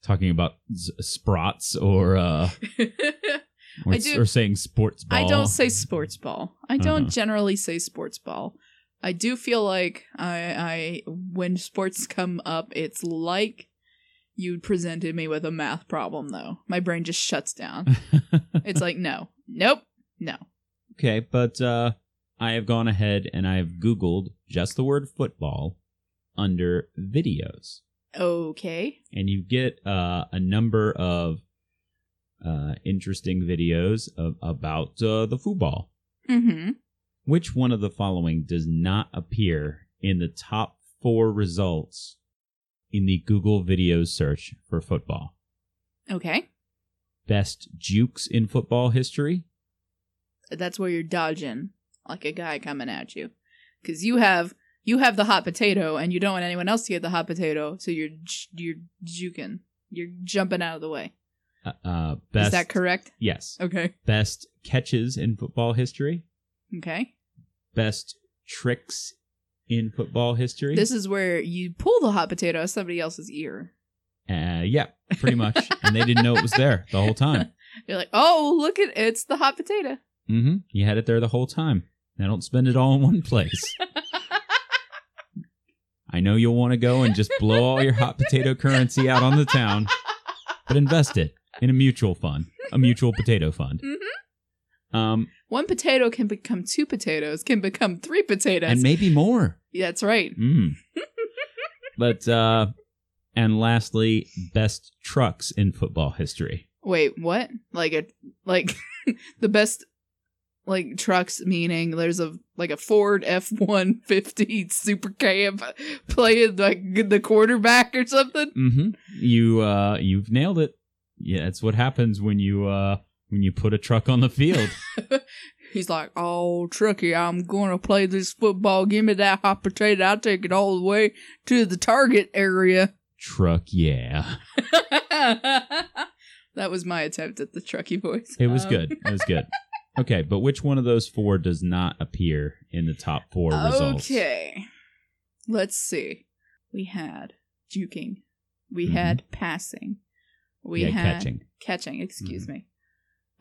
talking about s- sprots or uh or, do- or saying sports ball. I don't say sports ball. I don't Uh-huh. generally say sports ball. I do feel like I, I when sports come up, it's like you presented me with a math problem. Though my brain just shuts down. It's like no, nope, no. okay, but uh I have gone ahead and I have googled just the word football under videos. Okay, and you get uh, a number of uh, interesting videos of, about uh, the football. mm-hmm. Which one of the following does not appear in the top four results in the Google Videos search for football? Okay, Best jukes in football history? that's where you're dodging like a guy coming at you, because you have you have the hot potato and you don't want anyone else to get the hot potato, so you're j- you're juking, you're jumping out of the way. Uh, uh, best, Is that correct? Yes. Okay. Best catches in football history? Okay. Best tricks in football history? This is where you pull the hot potato out of somebody else's ear. uh, yeah, pretty much. and they didn't know it was there the whole time. You're like, oh, look at it's the hot potato. Mm-hmm. You had it there the whole time. Now don't spend it all in one place. I know you'll want to go and just blow all your hot potato currency out on the town, but invest it in a mutual fund, a mutual potato fund. Um, One potato can become two potatoes, can become three potatoes. and maybe more. Yeah, that's right. Mm. but uh, and lastly, best trucks in football history. Wait, what? Like a like the best like trucks meaning there's a like a Ford F one fifty Super Cab playing like the quarterback or something. Mm-hmm. You uh, you've nailed it. Yeah, it's what happens when you uh, when you put a truck on the field. He's like, "Oh, Trucky, I'm going to play this football. Give me that hot potato. I'll take it all the way to the target area." truck, yeah. That was my attempt at the Truckee voice. It was Um, good. It was good. Okay, but which one of those four does not appear in the top four results? Okay. Let's see. We had juking. We Mhm. had passing. We Yeah, had catching. Catching, excuse Mm-hmm. me.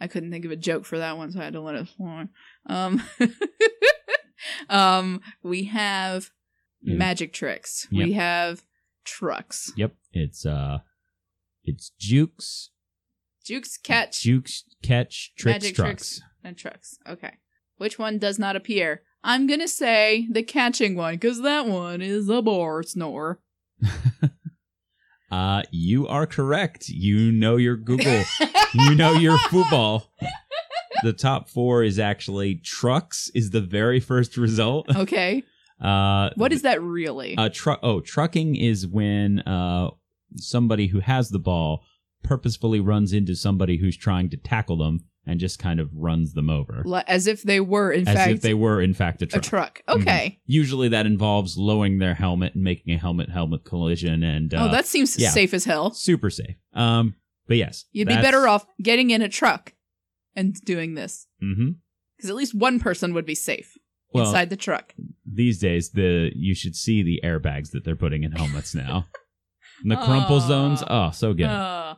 I couldn't think of a joke for that one, so I had to let it fly. Um, um, we have Yeah. magic tricks. Yep. We have trucks. Yep, it's uh, it's Jukes, Jukes, catch, Jukes, catch, tricks, Magic trucks. tricks. And trucks. Okay. Which one does not appear? I'm gonna say the catching one, because that one is a bar snore. Uh, you are correct. You know your Google. you know your football. The top four is actually trucks. Is the very first result. okay. Uh, What is that really? Uh, tru- oh, trucking is when uh, somebody who has the ball purposefully runs into somebody who's trying to tackle them and just kind of runs them over. As if they were, in As fact, if they were, in fact, a a truck. truck. Mhm. Okay. Usually that involves lowering their helmet and making a helmet helmet collision and uh, oh, that seems yeah. safe as hell. super safe. Um, but yes, You'd be better off getting in a truck and doing this. hmm Because at least one person would be safe Well, inside the truck. these days the you should see the airbags that they're putting in helmets now. And the crumple Aw. zones, oh, so good. Uh,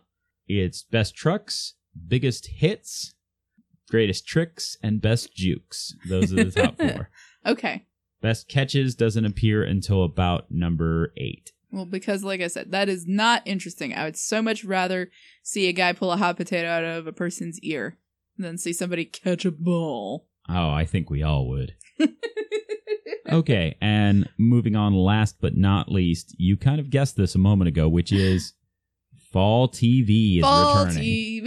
It's best trucks, biggest hits, greatest tricks, and best jukes. Those are the top four. okay. Best catches doesn't appear until about number eight. Well, because like I said, that is not interesting. I would so much rather see a guy pull a hot potato out of a person's ear than see somebody catch a ball. Oh, I think we all would. Okay, and moving on, last but not least, you kind of guessed this a moment ago, which is fall TV is Fall returning. TV.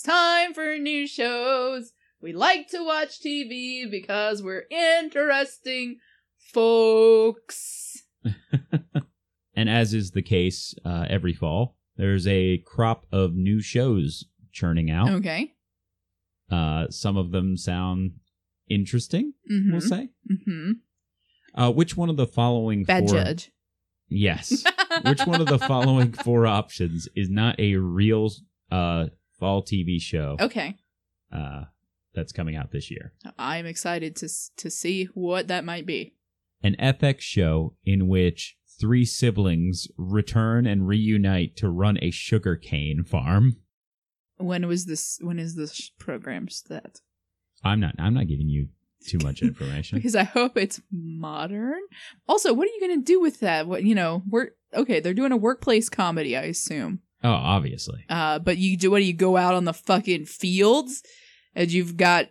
It's time for new shows. We like to watch TV because we're interesting folks. and as is the case uh, every fall, there's a crop of new shows churning out. Okay. Uh, some of them sound interesting, Mm-hmm. we'll say. mm-hmm. Uh, which one of the following Bad four? judge. Yes. which one of the following four options is not a real uh, fall TV show Okay. uh, that's coming out this year? I'm excited to to see what that might be. An FX show in which three siblings return and reunite to run a sugarcane farm. When was this? When is this program set? I'm not. I'm not giving you too much information. Because I hope it's modern. Also, what are you going to do with that? What you know? We're Okay, they're doing a workplace comedy, I assume. Oh, obviously. Uh, but you do what? Do you go out on the fucking fields, and you've got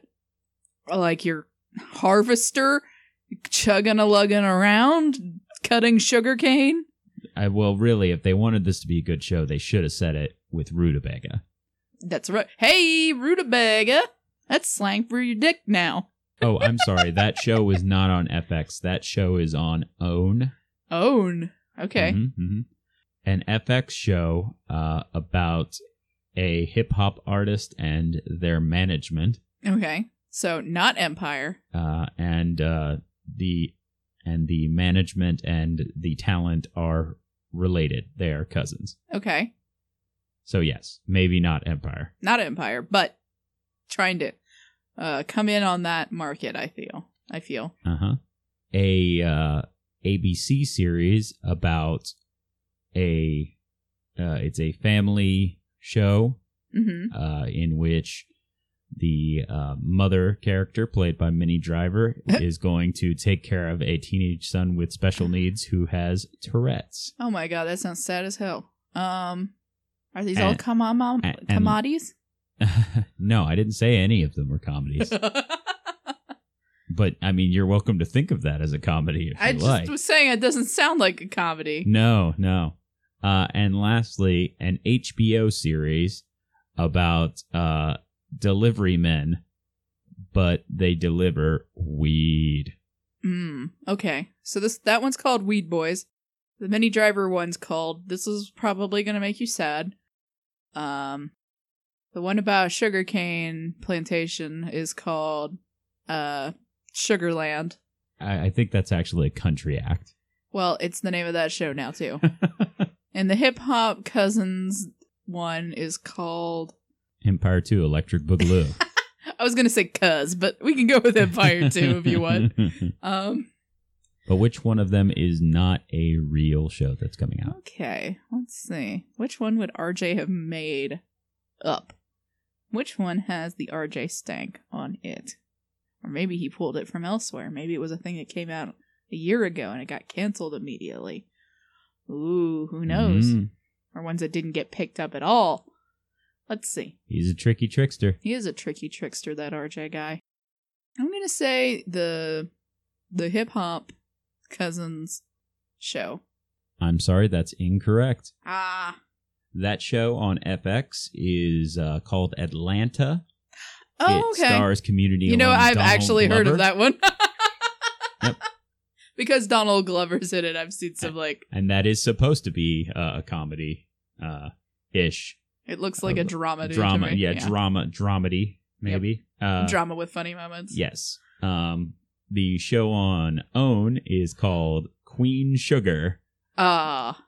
like your harvester chugging a lugging around, cutting sugarcane. I, well, really, if they wanted this to be a good show, they should have said it with rutabaga. That's right. Hey, rutabaga. That's slang for your dick now. Oh, I'm sorry. that show is not on FX. That show is on OWN. Own. Okay. Mhm, mhm. An FX show uh, about a hip hop artist and their management, Okay. So not Empire. uh, and uh, the and the management and the talent are related. They are cousins. Okay. So yes, maybe not Empire. Not Empire, but trying to uh, come in on that market. I feel. I feel. Uh huh. A uh, ABC series about a uh, it's a family show Mm-hmm. uh, in which the uh, mother character, played by Minnie Driver, is going to take care of a teenage son with special needs who has Tourette's. Oh my god, that sounds sad as hell. Um, are these all And- kamama and- commodities? no, I didn't say any of them were comedies, but I mean, you're welcome to think of that as a comedy if I you just like. was saying it doesn't sound like a comedy. No, no. Uh, and lastly, an HBO series about uh, delivery men, but they deliver weed. Mm, okay. So this that one's called Weed Boys. The Minnie Driver one's called This is probably gonna make you sad. Um the one about sugarcane plantation is called uh Sugarland. I, I think that's actually a country act. Well, it's the name of that show now too. and the hip hop cousins one is called. Empire 2 Electric Boogaloo. I was gonna say Cuz, but we can go with Empire 2 if you want. Um, but which one of them is not a real show that's coming out? okay, let's see. Which one would RJ have made up? Which one has the RJ stank on it? Or maybe he pulled it from elsewhere. Maybe it was a thing that came out a year ago and it got canceled immediately. Ooh, who knows? Mm, Or ones that didn't get picked up at all. Let's see. he's a tricky trickster. He is a tricky trickster, that RJ guy. I'm gonna say the the hip hop cousins show. I'm sorry, that's incorrect. Ah, That show on FX is uh, called Atlanta. oh it okay. stars community. You know, I've Donald actually heard of that one. Yep. Because Donald Glover's in it, I've seen some like and that is supposed to be uh, a comedy uh, ish it looks like a Uh, drama. to drama. me. Yeah, drama, dramedy, maybe. Uh, drama with funny moments. Yes. Um, the show on OWN is called Queen Sugar, Ah,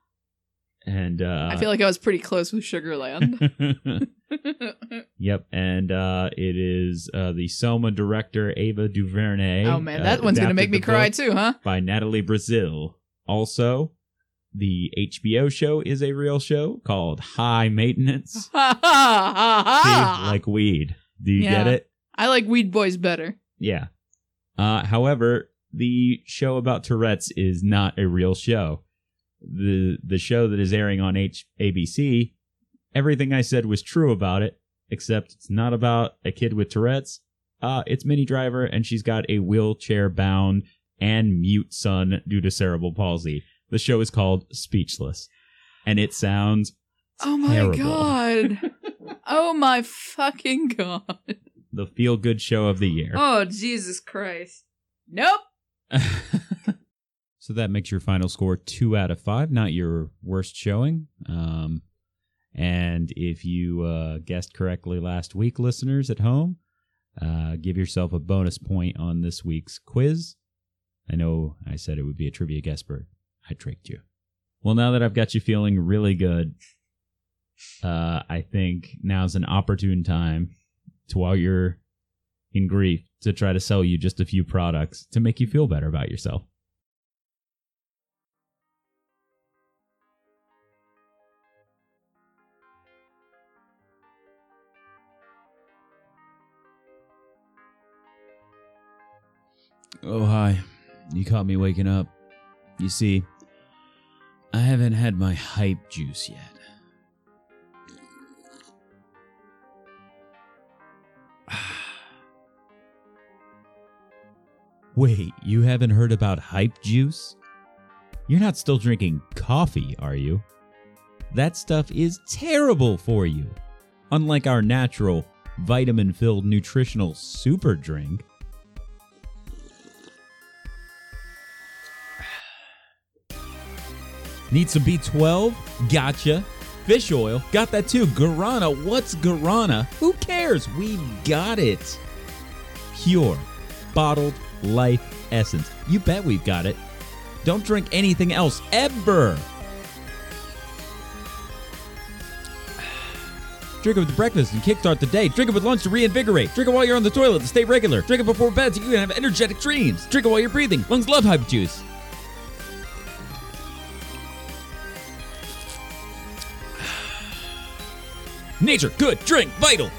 and uh, I feel like I was pretty close with Sugarland. yep, and uh, it is uh, the Selma director Ava DuVernay. oh man, uh, that one's gonna make me cry too, huh? By Natalie Baszile. Also, the HBO show is a real show called High Maintenance. Ha ha ha ha! like weed. Do you Yeah. get it? I like Weed Boys better. Yeah. Uh, however, the show about Tourette's is not a real show. The the show that is airing on H- ABC, everything I said was true about it, except it's not about a kid with Tourette's. Uh, it's Minnie Driver, and she's got a wheelchair bound and mute son due to cerebral palsy. The show is called Speechless, and it sounds Oh my Terrible. god. oh my fucking god. the feel good show of the year. Oh Jesus Christ. Nope. so that makes your final score two out of five, not your worst showing. Um, and if you uh, guessed correctly last week, listeners at home, uh, give yourself a bonus point on this week's quiz. I know I said it would be a trivia guess, but I tricked you. Well, now that I've got you feeling really good, uh, I think now's an opportune time to, while you're in grief, to try to sell you just a few products to make you feel better about yourself. Oh, hi. You caught me waking up. You see, I haven't had my hype juice yet. Wait, you haven't heard about hype juice? You're not still drinking coffee, are you? That stuff is terrible for you. Unlike our natural, vitamin filled nutritional super drink. Need some B12? Gotcha. Fish oil? Got that too. Guarana? What's guarana? Who cares? We've got it. Pure, bottled life essence. You bet we've got it. Don't drink anything else ever. Drink it with breakfast and kickstart the day. Drink it with lunch to reinvigorate. Drink it while you're on the toilet to stay regular. Drink it before bed so you can have energetic dreams. Drink it while you're breathing. Lungs love hype juice. Nature, good. Drink, vital.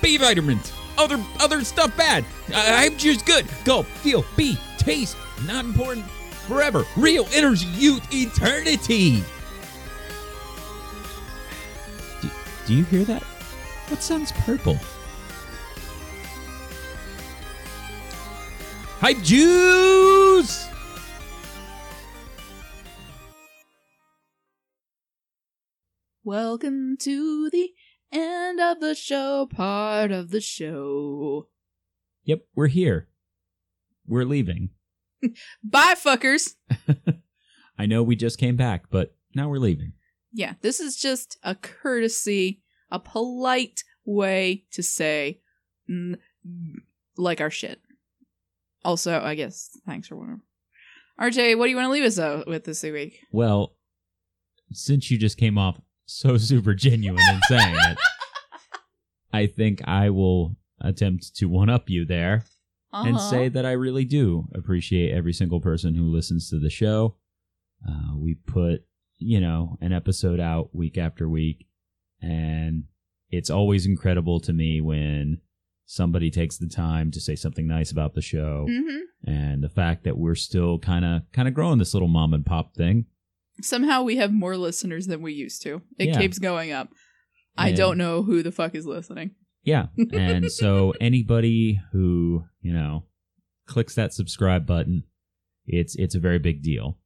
B vitamins. Other other stuff bad. Uh, hype juice, good. Go, feel, be, taste. Not important. Forever. Real energy, youth, eternity. Do, do you hear that? What sounds purple? Hype juice. Welcome to the end of the show, part of the show. Yep, we're here. We're leaving. Bye, fuckers. I know we just came back, but now we're leaving. Yeah, this is just a courtesy, a polite way to say, mm, like our shit. Also, I guess, thanks for whatever. RJ, what do you want to leave us with this week? Well, since you just came off so super genuine in saying it. I think I will attempt to one up you there and Uh-huh. say that I really do appreciate every single person who listens to the show. Uh, we put, you know, an episode out week after week, and it's always incredible to me when somebody takes the time to say something nice about the show Mhm. and the fact that we're still kind of kind of growing this little mom and pop thing. Somehow we have more listeners than we used to. It Yeah. keeps going up. I And- don't know who the fuck is listening. Yeah. And so anybody who, you know, clicks that subscribe button, it's it's a very big deal.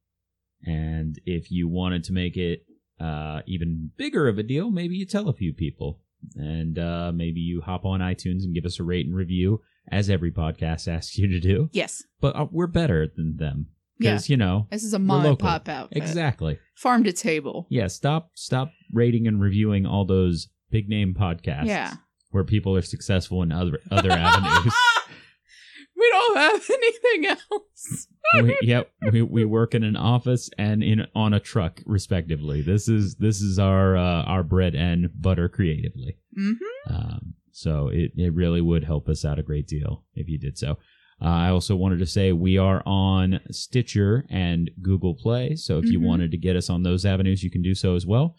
And if you wanted to make it uh, even bigger of a deal, maybe you tell a few people. And uh, maybe you hop on iTunes and give us a rate and review, as every podcast asks you to do. Yes. But uh, we're better than them. Because, you know, This is a mom and pop outfit. exactly. Farm to table. Yeah, stop stop rating and reviewing all those big name podcasts. Yeah. Where people are successful in other other avenues. we don't have anything else. we, yep, we, we work in an office and in on a truck, respectively. This is this is our uh, our bread and butter creatively. Mm-hmm. Um, so it it really would help us out a great deal if you did so. Uh, I also wanted to say we are on Stitcher and Google Play. So if you Mhm. wanted to get us on those avenues, you can do so as well.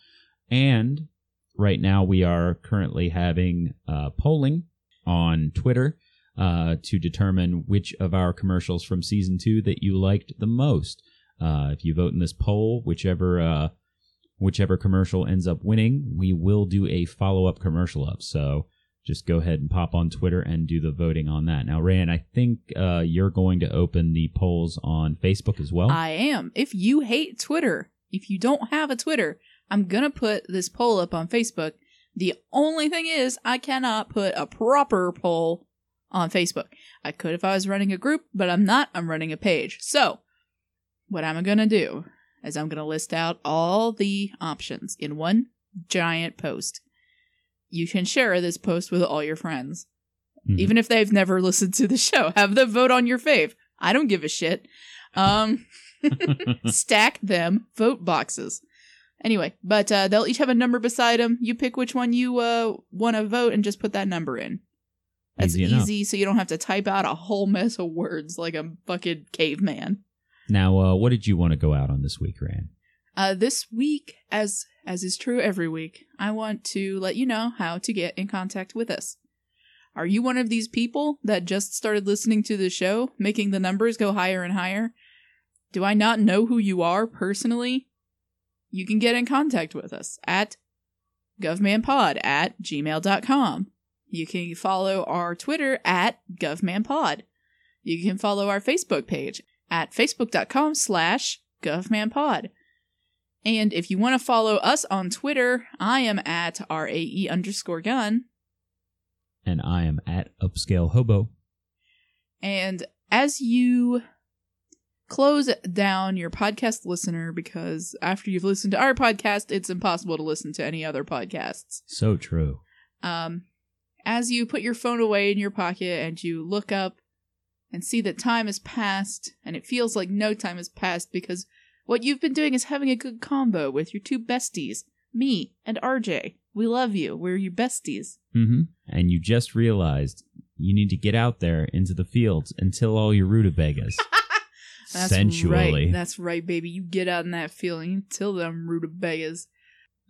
And right now we are currently having uh, polling on Twitter uh, to determine which of our commercials from season two that you liked the most. Uh, if you vote in this poll, whichever uh, whichever commercial ends up winning, we will do a follow up commercial up. So just go ahead and pop on Twitter and do the voting on that. Now, Raeann, I think uh, you're going to open the polls on Facebook as well. I am. If you hate Twitter, if you don't have a Twitter, I'm gonna put this poll up on Facebook. The only thing is, I cannot put a proper poll on Facebook. I could if I was running a group, but I'm not. I'm running a page. So, what I'm gonna do is I'm gonna list out all the options in one giant post. You can share this post with all your friends Mhm. even if they've never listened to the show. Have them vote on your fave. I don't give a shit. Um, stack them vote boxes. Anyway, but uh, they'll each have a number beside them. You pick which one you uh, want to vote and just put that number in. That's Easy easy, so you don't have to type out a whole mess of words like a fucking caveman. now, uh, what did you want to go out on this week, Raeann? Uh, this week, as as is true every week, I want to let you know how to get in contact with us. Are you one of these people that just started listening to the show, making the numbers go higher and higher? Do I not know who you are personally? You can get in contact with us at govmanpod at gmail.com. You can follow our Twitter at govmanpod. You can follow our Facebook page at facebook.com slash govmanpod. And if you want to follow us on Twitter, I am at RAE underscore gun. And I am at Upscale Hobo. And as you close down your podcast listener, because after you've listened to our podcast, it's impossible to listen to any other podcasts. So true. Um, as you put your phone away in your pocket and you look up and see that time has passed, and it feels like no time has passed because what you've been doing is having a good combo with your two besties, me and RJ. We love you. We're your besties. hmm And you just realized you need to get out there into the fields and till all your rutabagas. That's sensually. right. That's right, baby. You get out in that field and you till them rutabagas.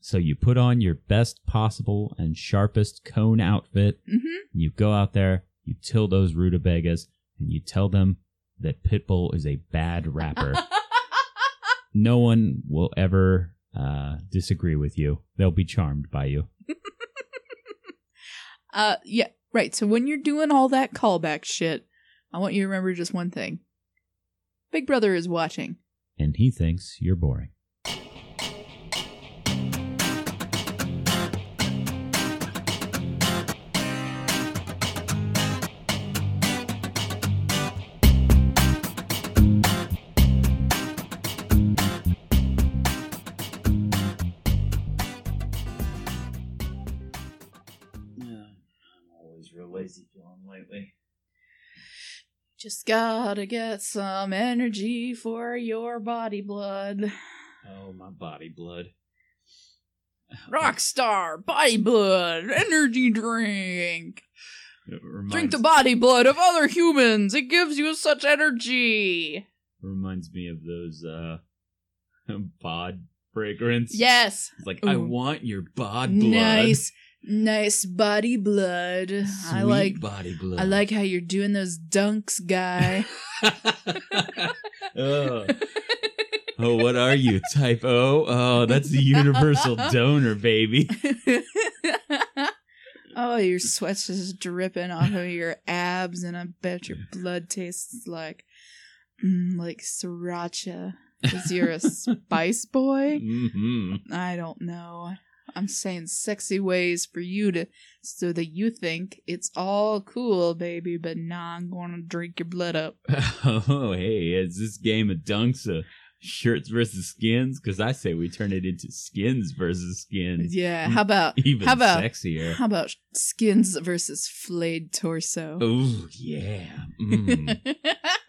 so you put on your best possible and sharpest cone outfit. Mm-hmm. You go out there, you till those rutabagas, and you tell them that Pitbull is a bad rapper. no one will ever uh, disagree with you. They'll be charmed by you. Uh, yeah, right. So when you're doing all that callback shit, I want you to remember just one thing. Big Brother is watching. And he thinks you're boring. Just gotta get some energy for your body blood. Oh, my body blood. Rockstar, body blood, energy drink. Reminds, Drink the body blood of other humans. It gives you such energy. reminds me of those uh bod fragrance. Yes. It's like I want your bod blood. Nice. Nice body blood. I like body blood. I like how you're doing those dunks, guy. oh. oh, what are you? Type O? Oh, that's the universal donor, baby. oh, your sweat's just dripping off of your abs, and I bet your blood tastes like, mm, like sriracha. Because you're a spice boy. hmm I don't know. I'm saying sexy ways for you to, so that you think it's all cool, baby. But nah, I'm gonna drink your blood up. Oh, hey, is this game of dunks a shirts versus skins? Because I say we turn it into skins versus skins. Yeah. How about Even how about sexier. how about skins versus flayed torso? Oh, yeah. Mm.